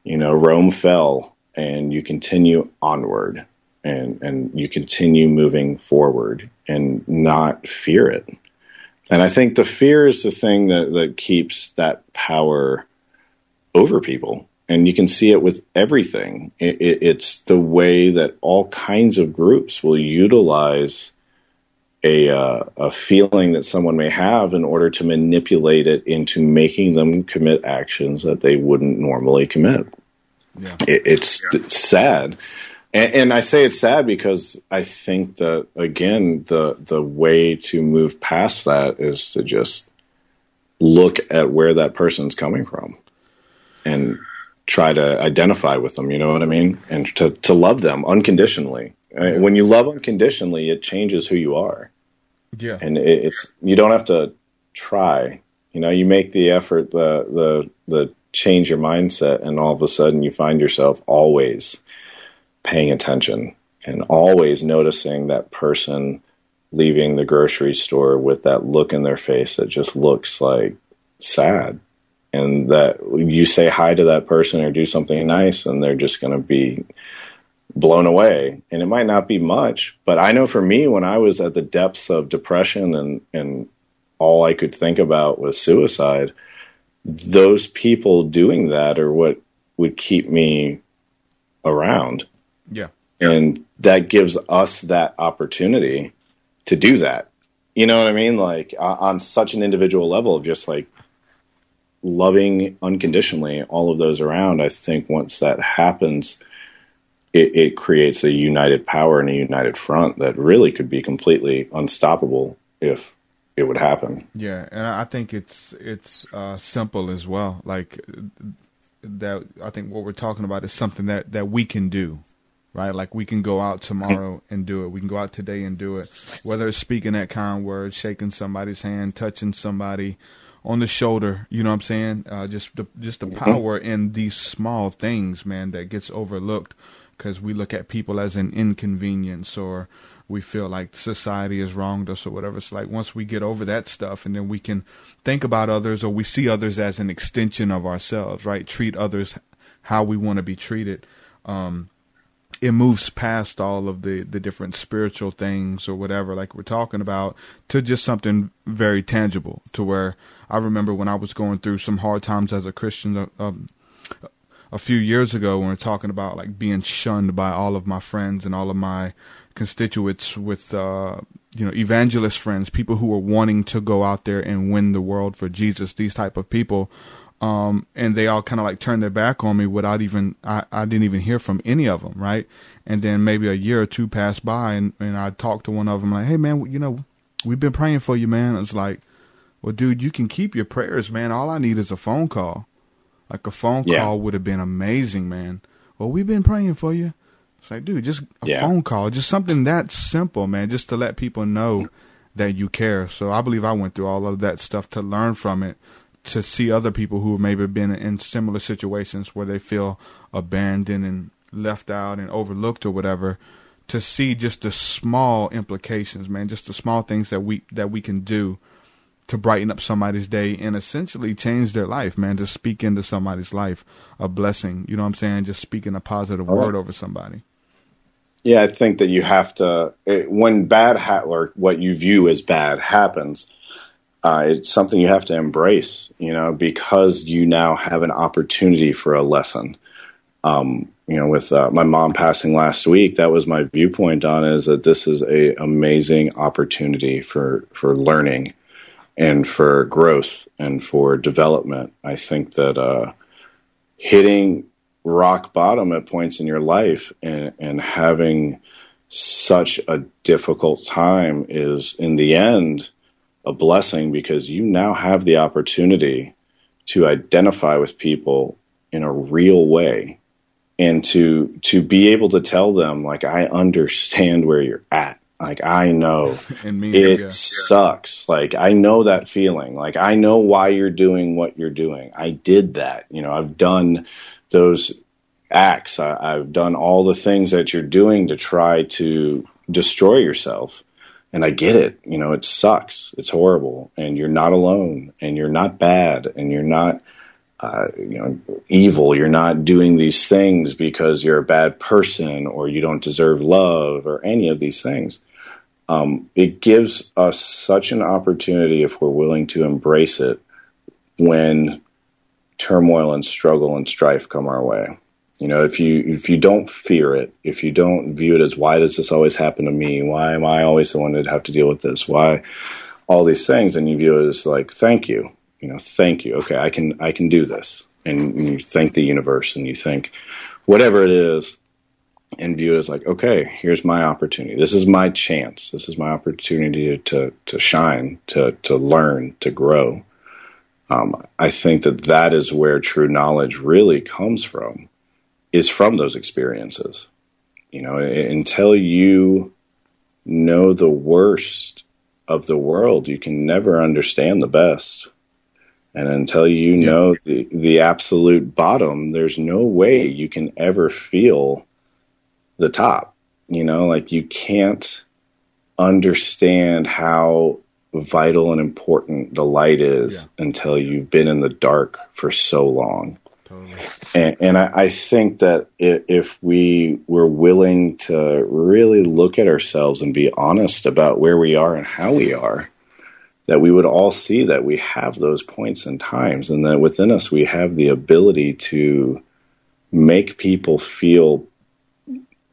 You know, Rome fell, and you continue onward, and and you continue moving forward, and not fear it. And I think the fear is the thing that that keeps that power over people. And you can see it with everything. It, it, it's the way that all kinds of groups will utilize a uh, a feeling that someone may have in order to manipulate it into making them commit actions that they wouldn't normally commit. Yeah. It, it's, it's sad, and, and I say it's sad because I think that again the the way to move past that is to just look at where that person's coming from and try to identify with them. You know what I mean? And to to love them unconditionally. Uh, When you love unconditionally, it changes who you are Yeah. and it, it's you don't have to try. You know, you make the effort, the the the change your mindset, and all of a sudden you find yourself always paying attention and always noticing that person leaving the grocery store with that look in their face that just looks like sad. And that you say hi to that person or do something nice, and they're just going to be blown away. And it might not be much, but I know for me, when I was at the depths of depression and, and all I could think about was suicide, those people doing that are what would keep me around. Yeah. And that gives us that opportunity to do that. You know what I mean? Like on such an individual level of just like, loving unconditionally all of those around, I think once that happens, it, it creates a united power and a united front that really could be completely unstoppable if it would happen. Yeah, and I think it's it's uh, simple as well. Like that, I think what we're talking about is something that that we can do, right? Like we can go out tomorrow and do it. We can go out today and do it. Whether it's speaking that kind word, shaking somebody's hand, touching somebody on the shoulder, you know what I'm saying? Uh, just the just the power in these small things, man, that gets overlooked because we look at people as an inconvenience or we feel like society has wronged us or whatever. It's like once we get over that stuff and then we can think about others or we see others as an extension of ourselves, right? Treat others how we want to be treated. Um, it moves past all of the, the different spiritual things or whatever, like we're talking about, to just something very tangible. To where I remember when I was going through some hard times as a Christian, uh, um, a few years ago when we are talking about like being shunned by all of my friends and all of my constituents with uh, you know evangelist friends, people who were wanting to go out there and win the world for Jesus. These type of people, um, and they all kind of like turned their back on me without even I, I didn't even hear from any of them, right? And then maybe a year or two passed by, and and I talked to one of them like, hey man, you know, we've been praying for you, man. It's like, well, dude, you can keep your prayers, man. All I need is a phone call. Like a phone Yeah. call would have been amazing, man. Well, we've been praying for you. It's like, dude, just a Yeah. phone call, just something that simple, man, just to let people know that you care. So I believe I went through all of that stuff to learn from it, to see other people who have maybe been in similar situations where they feel abandoned and left out and overlooked or whatever, to see just the small implications, man, just the small things that we that we can do to brighten up somebody's day and essentially change their life, man. To speak into somebody's life, a blessing. You know what I'm saying? Just speaking a positive right. word over somebody. Yeah, I think that you have to it, when bad ha- or what you view as bad happens. Uh, it's something you have to embrace, you know, because you now have an opportunity for a lesson. Um, you know, with uh, my mom passing last week, that was my viewpoint on is that this is a amazing opportunity for for learning and for growth and for development. I think that uh, hitting rock bottom at points in your life and, and having such a difficult time is, in the end, a blessing because you now have the opportunity to identify with people in a real way and to to be able to tell them like I understand where you're at. Like I know And me, it yeah. sucks. Like I know that feeling. Like I know why you're doing what you're doing. I did that. You know, I've done those acts. I, I've done all the things that you're doing to try to destroy yourself. And I get it. You know, it sucks. It's horrible. And you're not alone. And you're not bad. And you're not, uh, you know, evil. You're not doing these things because you're a bad person or you don't deserve love or any of these things um, it gives us such an opportunity if we're willing to embrace it when turmoil and struggle and strife come our way. You know, if you if you don't fear it, if you don't view it as why does this always happen to me? Why am I always the one that have to deal with this? Why all these things? And you view it as like, thank you. You know, thank you. Okay, I can I can do this. And you thank the universe and you think whatever it is, and view it as like, okay, here's my opportunity. This is my chance. This is my opportunity to to shine, to to learn, to grow. Um, I think that that is where true knowledge really comes from, is from those experiences. You know, until you know the worst of the world, you can never understand the best. And until you know the, the absolute bottom, there's no way you can ever feel the top. You know, like you can't understand how vital and important the light is until you've been in the dark for so long. And, and I, I think that if we were willing to really look at ourselves and be honest about where we are and how we are, that we would all see that we have those points and times, and that within us we have the ability to make people feel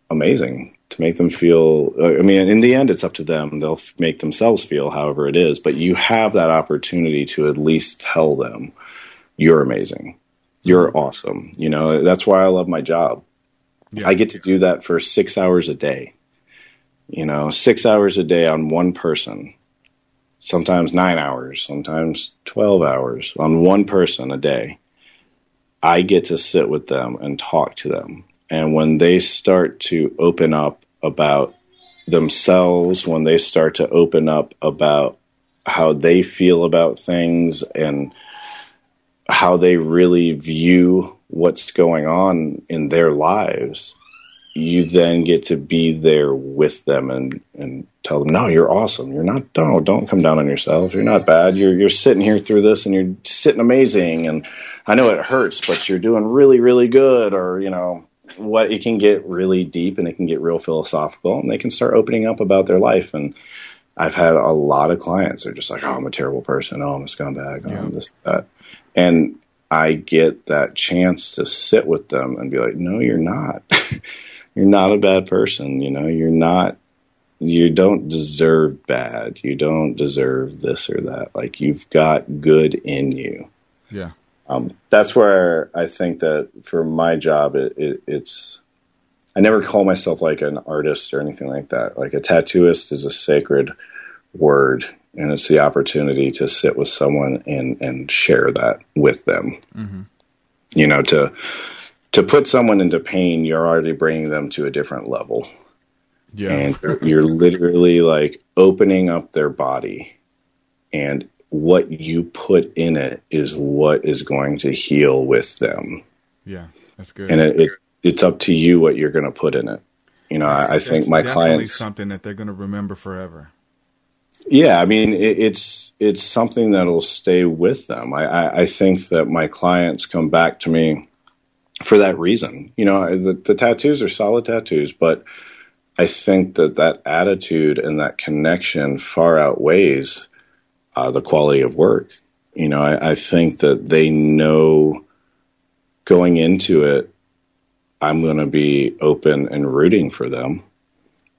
amazing to make them feel uh, i mean in the end it's up to them they'll f- make themselves feel however it is but you have that opportunity to at least tell them you're amazing. You're awesome. You know, that's why I love my job. I get to do that for six hours a day. You know, six hours a day on one person. Sometimes nine hours, sometimes 12 hours on one person a day. I get to sit with them and talk to them. And when they start to open up about themselves, when they start to open up about how they feel about things and how they really view what's going on in their lives, you then get to be there with them and, and tell them, no, you're awesome. You're not, no, don't come down on yourself. You're not bad. You're, you're sitting here through this and you're sitting amazing. And I know it hurts, but you're doing really, really good. Or, you know, what it can get really deep and it can get real philosophical and they can start opening up about their life. And I've had a lot of clients. They're just like, oh, I'm a terrible person. Oh, I'm a scumbag. Oh, I'm this, that. And I get that chance to sit with them and be like, no, you're not. you're not a bad person. You know, you're not, you don't deserve bad. You don't deserve this or that. Like you've got good in you. Yeah. Um, that's where I think that for my job, it, it, it's, I never call myself like an artist or anything like that. Like a tattooist is a sacred word and it's the opportunity to sit with someone and, and share that with them. Mm-hmm. You know, to, to put someone into pain, you're already bringing them to a different level. Yeah. And you're, you're literally like opening up their body and what you put in it is what is going to heal with them. Yeah, that's good. And it, it it's up to you what you're going to put in it. You know, I, I think my clients. something that they're going to remember forever. Yeah, I mean, it, it's it's something that'll stay with them. I, I, I think that my clients come back to me for that reason. You know, the, the tattoos are solid tattoos, but I think that that attitude and that connection far outweighs uh, the quality of work. You know, I, I think that they know going into it, I'm going to be open and rooting for them,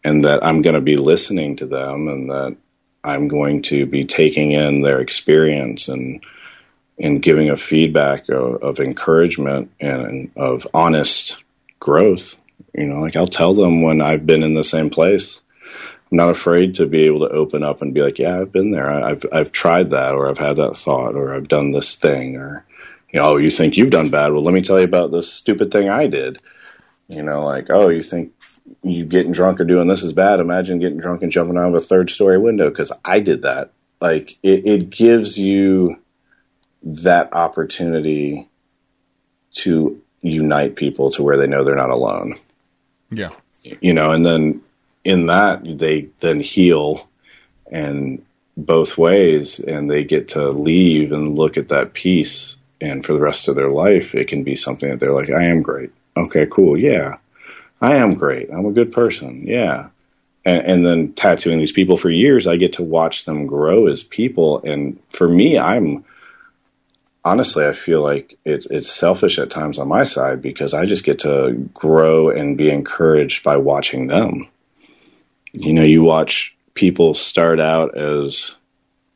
and that I'm going to be listening to them, and that I'm going to be taking in their experience and and giving a feedback of, of encouragement and of honest growth. You know, like I'll tell them when I've been in the same place. Not afraid to be able to open up and be like, "Yeah, I've been there. I've I've tried that, or I've had that thought, or I've done this thing, or you know, oh, you think you've done bad? Well, let me tell you about this stupid thing I did. You know, like, oh, you think you getting drunk or doing this is bad? Imagine getting drunk and jumping out of a third story window because I did that. Like, it, it gives you that opportunity to unite people to where they know they're not alone Yeah. you know, and then in that they then heal and both ways and they get to leave and look at that piece and for the rest of their life it can be something that they're like I am great. Okay, cool. Yeah. I am great. I'm a good person. Yeah. And, and then tattooing these people for years, I get to watch them grow as people. And for me, I'm honestly, I feel like it's it's selfish at times on my side because I just get to grow and be encouraged by watching them. You know, you watch people start out as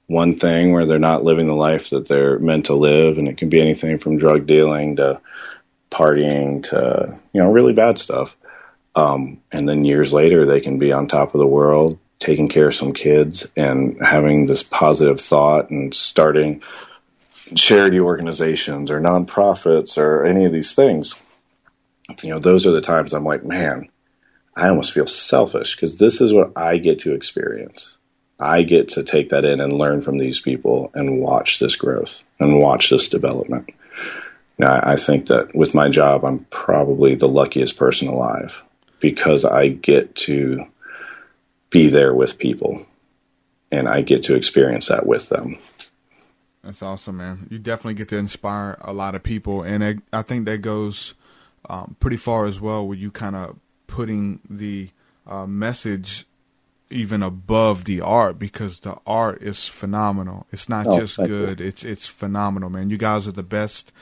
one thing where they're not living the life that they're meant to live, and it can be anything from drug dealing to partying to you know really bad stuff. Um, and then years later, they can be on top of the world, taking care of some kids, and having this positive thought and starting charity organizations or nonprofits or any of these things. You know, those are the times I'm like, man, I almost feel selfish because this is what I get to experience. I get to take that in and learn from these people and watch this growth and watch this development. Now, I think that with my job, I'm probably the luckiest person alive because I get to be there with people and I get to experience that with them. That's awesome, man. You definitely get to inspire a lot of people, and I think that goes um, pretty far as well. With you kind of putting the uh, message even above the art because the art is phenomenal. It's not Oh, just thank you. good; it's it's phenomenal, man. You guys are the best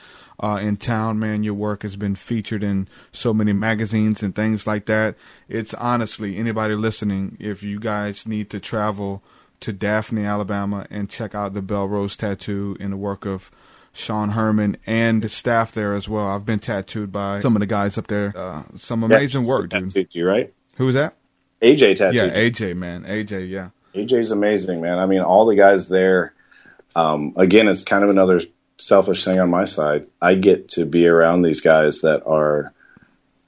uh, in town, man. Your work has been featured in so many magazines and things like that. It's honestly anybody listening, if you guys need to travel to Daphne, Alabama, and check out the Belle Rose tattoo and the work of Sean Herman and his staff there as well. I've been tattooed by some of the guys up there. Uh, some amazing Yeah, work, dude. tattooed you, right? Who was that? AJ tattooed. Yeah. AJ, man. AJ, yeah. AJ's amazing, man. I mean, all the guys there. Um, again, it's kind of another selfish thing on my side. I get to be around these guys that are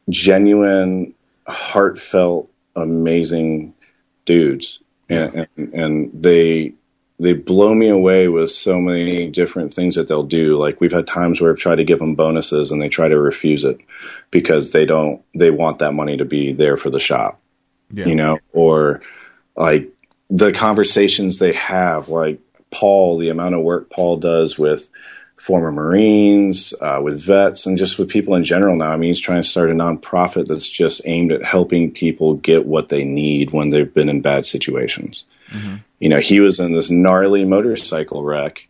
genuine, heartfelt, amazing dudes, and, and and they they blow me away with so many different things that they'll do. Like we've had times where I've tried to give them bonuses and they try to refuse it because they don't they want that money to be there for the shop Yeah. you know, or like the conversations they have, like Paul, the amount of work Paul does with former Marines, uh, with vets, and just with people in general now. I mean, he's trying to start a nonprofit that's just aimed at helping people get what they need when they've been in bad situations. Mm-hmm. You know, he was in this gnarly motorcycle wreck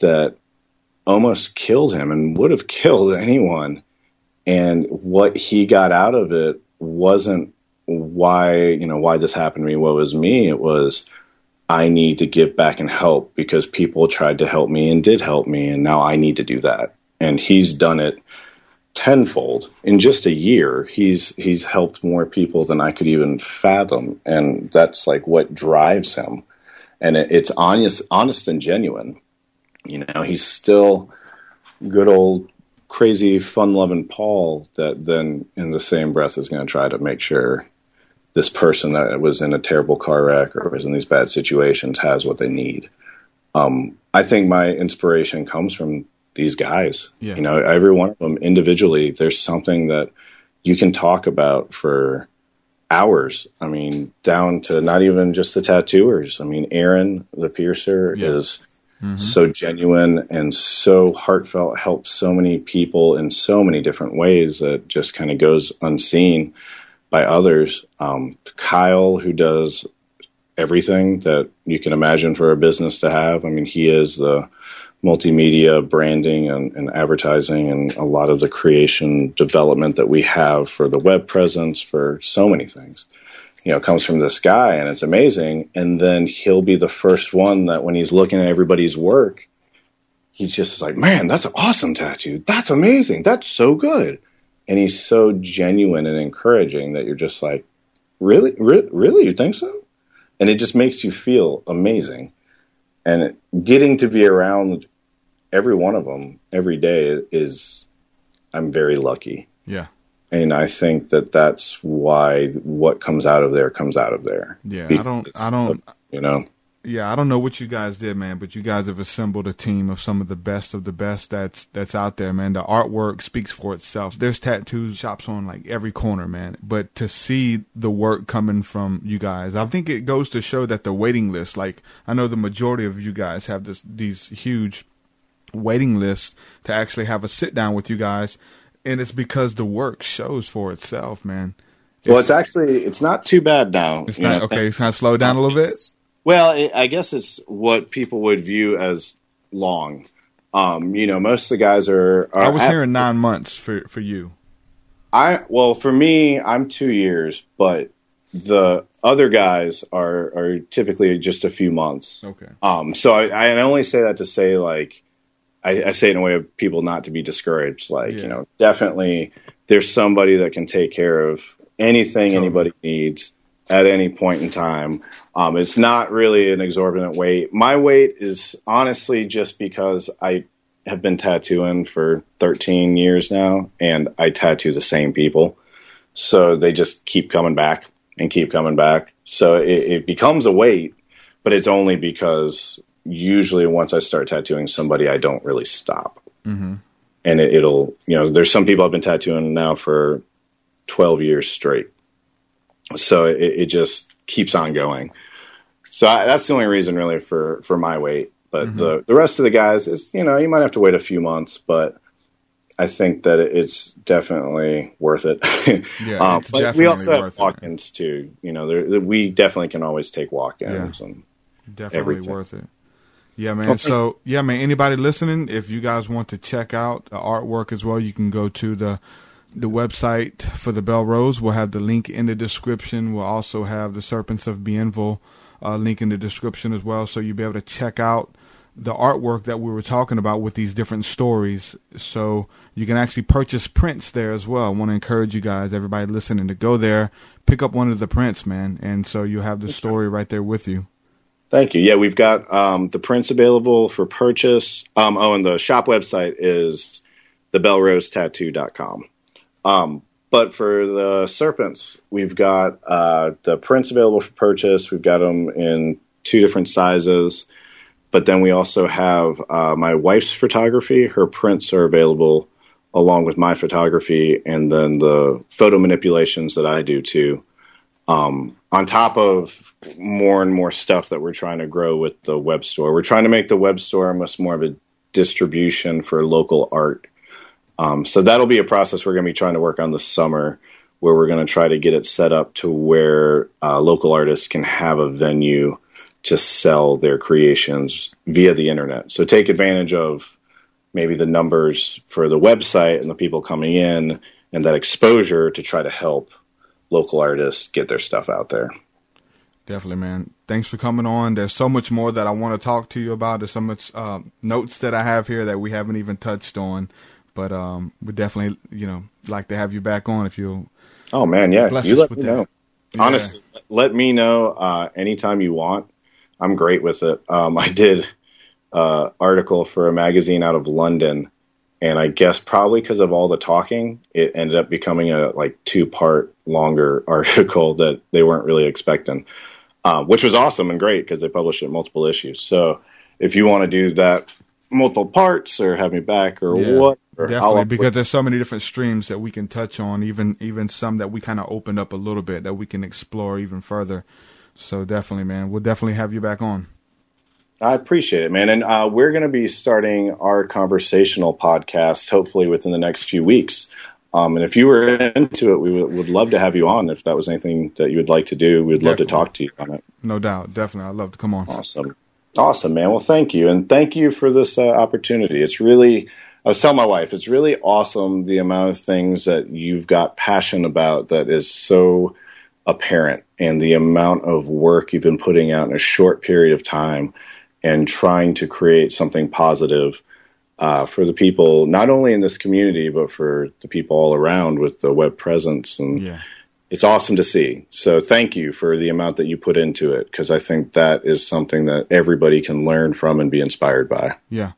that almost killed him and would have killed anyone. And what he got out of it wasn't why, you know, why this happened to me, what was me. It was, I need to give back and help because people tried to help me and did help me. And now I need to do that. And he's done it tenfold in just a year. He's, he's helped more people than I could even fathom. And that's like what drives him. And it, it's honest, honest and genuine. You know, he's still good old crazy fun loving Paul that then in the same breath is going to try to make sure this person that was in a terrible car wreck or was in these bad situations has what they need. Um, I think my inspiration comes from these guys. Yeah. You know, every one of them individually, there's something that you can talk about for hours. I mean, down to not even just the tattooers. I mean, Aaron, the piercer, Yeah. is so genuine and so heartfelt, helps so many people in so many different ways that just kind of goes unseen by others. Um, Kyle, who does everything that you can imagine for a business to have. I mean, he is the multimedia branding and, and advertising and a lot of the creation development that we have for the web presence for so many things you know, comes from this guy and it's amazing. And then he'll be the first one that when he's looking at everybody's work, he's just like, man, that's an awesome tattoo. That's amazing. That's so good. And he's so genuine and encouraging that you're just like, really, Re- really, you think so? And it just makes you feel amazing. And getting to be around every one of them every day is, I'm very lucky Yeah. and I think that that's why what comes out of there comes out of there. Yeah. I don't, I don't, you know, yeah, I don't know what you guys did, man, but you guys have assembled a team of some of the best of the best that's that's out there, man. The artwork speaks for itself. There's tattoo shops on like every corner, man. But to see the work coming from you guys, I think it goes to show that the waiting list, like I know the majority of you guys have this these huge waiting lists to actually have a sit down with you guys, and it's because the work shows for itself, man. well, it's actually it's not too bad now. It's not know. okay. It's kind of slowed down a little bit. Well, it, I guess it's what people would view as long. Um, you know, most of the guys are. are I was at- hearing nine months for for you. I well, for me, I'm two years, but the other guys are are typically just a few months. Okay. Um, so I, I only say that to say like I, I say in a way of people not to be discouraged. Like you know, definitely there's somebody that can take care of anything anybody needs at any point in time. Um, it's not really an exorbitant wait. My wait is honestly just because I have been tattooing for 13 years now, and I tattoo the same people, so they just keep coming back and keep coming back. So it, it becomes a wait, but it's only because usually once I start tattooing somebody, I don't really stop. Mm-hmm. And it, it'll, you know, there's some people I've been tattooing now for 12 years straight. So it, it just keeps on going. So I, that's the only reason really for, for my wait. But the, the rest of the guys is, you know, you might have to wait a few months, but I think that it's definitely worth it. Yeah, um, but we also have walk-ins too. You know, there, we definitely can always take walk-ins and Definitely everything. worth it. Yeah, man. Okay. So, yeah, man. Anybody listening, if you guys want to check out the artwork as well, you can go to the the website for the Belle Rose. We'll have the link in the description. We'll also have the Serpents of Bienville uh, link in the description as well, so you'll be able to check out the artwork that we were talking about with these different stories. So you can actually purchase prints there as well. I want to encourage you guys, everybody listening, to go there, pick up one of the prints, man, and so you have the story right there with you. Thank you. Yeah, we've got um, the prints available for purchase. Um, oh, and the shop website is thebellrosetattoo.com. Um, but for the serpents, we've got uh, the prints available for purchase. We've got them in two different sizes. But then we also have uh, my wife's photography. Her prints are available along with my photography, and then the photo manipulations that I do too. Um, on top of more and more stuff that we're trying to grow with the web store, we're trying to make the web store almost more of a distribution for local art. Um, so that'll be a process we're going to be trying to work on this summer, where we're going to try to get it set up to where uh, local artists can have a venue to sell their creations via the internet. So take advantage of maybe the numbers for the website and the people coming in and that exposure to try to help local artists get their stuff out there. Definitely, man. Thanks for coming on. There's so much more that I want to talk to you about. There's so much uh, notes that I have here that we haven't even touched on, but um, we definitely, you know, like to have you back on if you. Oh man, yeah, you let me know. Yeah. Honestly, let me know uh, anytime you want. I'm great with it. Um, I did uh, article for a magazine out of London, and I guess probably because of all the talking, it ended up becoming a like two part longer article that they weren't really expecting, uh, which was awesome and great because they published it in multiple issues. So if you want to do that multiple parts or have me back or yeah, what. Definitely, because there's so many different streams that we can touch on, even even some that we kind of opened up a little bit that we can explore even further. So definitely, man, we'll definitely have you back on. I appreciate it, man. And uh, we're going to be starting our conversational podcast hopefully within the next few weeks. Um, and if you were into it, we would, would, love to have you on. If that was anything that you would like to do, we'd definitely. love to talk to you on it. No doubt, definitely. I'd love to come on. Awesome, awesome, man. Well, thank you, and thank you for this uh, opportunity. It's really, I was telling my wife, it's really awesome the amount of things that you've got passion about that is so apparent, and the amount of work you've been putting out in a short period of time and trying to create something positive uh, for the people, not only in this community, but for the people all around with the web presence. And yeah. It's awesome to see. So thank you for the amount that you put into it, because I think that is something that everybody can learn from and be inspired by. Yeah.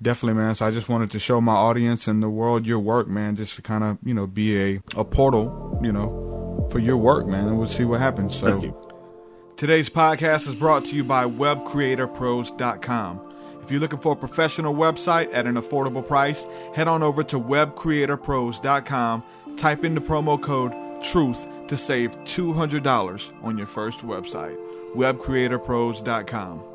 Definitely, man. So I just wanted to show my audience and the world your work, man, just to kind of, you know, be a, a portal, you know, for your work, man, and we'll see what happens. So Today's podcast is brought to you by WebCreatorPros.com. If you're looking for a professional website at an affordable price, head on over to WebCreatorPros.com, type in the promo code TRUTH to save $200 on your first website. WebCreatorPros.com.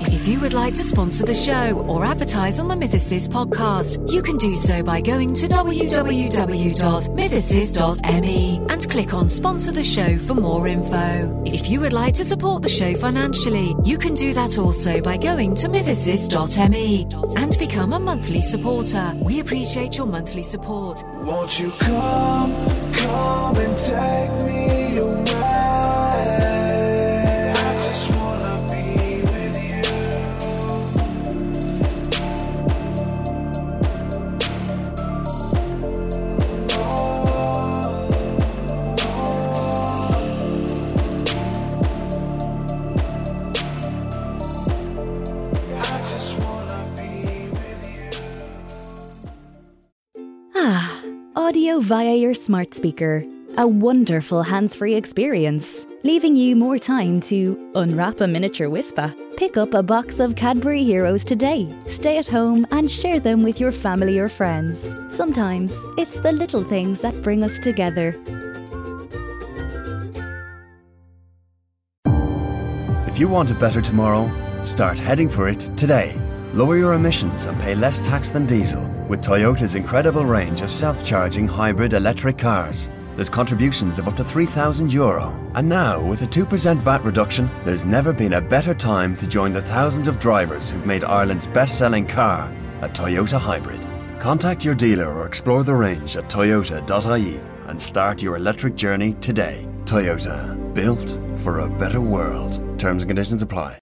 If you would like to sponsor the show or advertise on the Mythicist podcast, you can do so by going to www.mythicist.me and click on Sponsor the Show for more info. If you would like to support the show financially, you can do that also by going to mythicist.me and become a monthly supporter. We appreciate your monthly support. Won't you come, come and take me audio via your smart speaker. A wonderful hands free experience, leaving you more time to unwrap a miniature Whisper. Pick up a box of Cadbury Heroes today. Stay at home and share them with your family or friends. Sometimes it's the little things that bring us together. If you want a better tomorrow, start heading for it today. Lower your emissions and pay less tax than diesel with Toyota's incredible range of self charging hybrid electric cars. There's contributions of up to €3,000 Euro. And now, with a 2% VAT reduction, there's never been a better time to join the thousands of drivers who've made Ireland's best selling car a Toyota Hybrid. Contact your dealer or explore the range at toyota.ie and start your electric journey today. Toyota, built for a better world. Terms and conditions apply.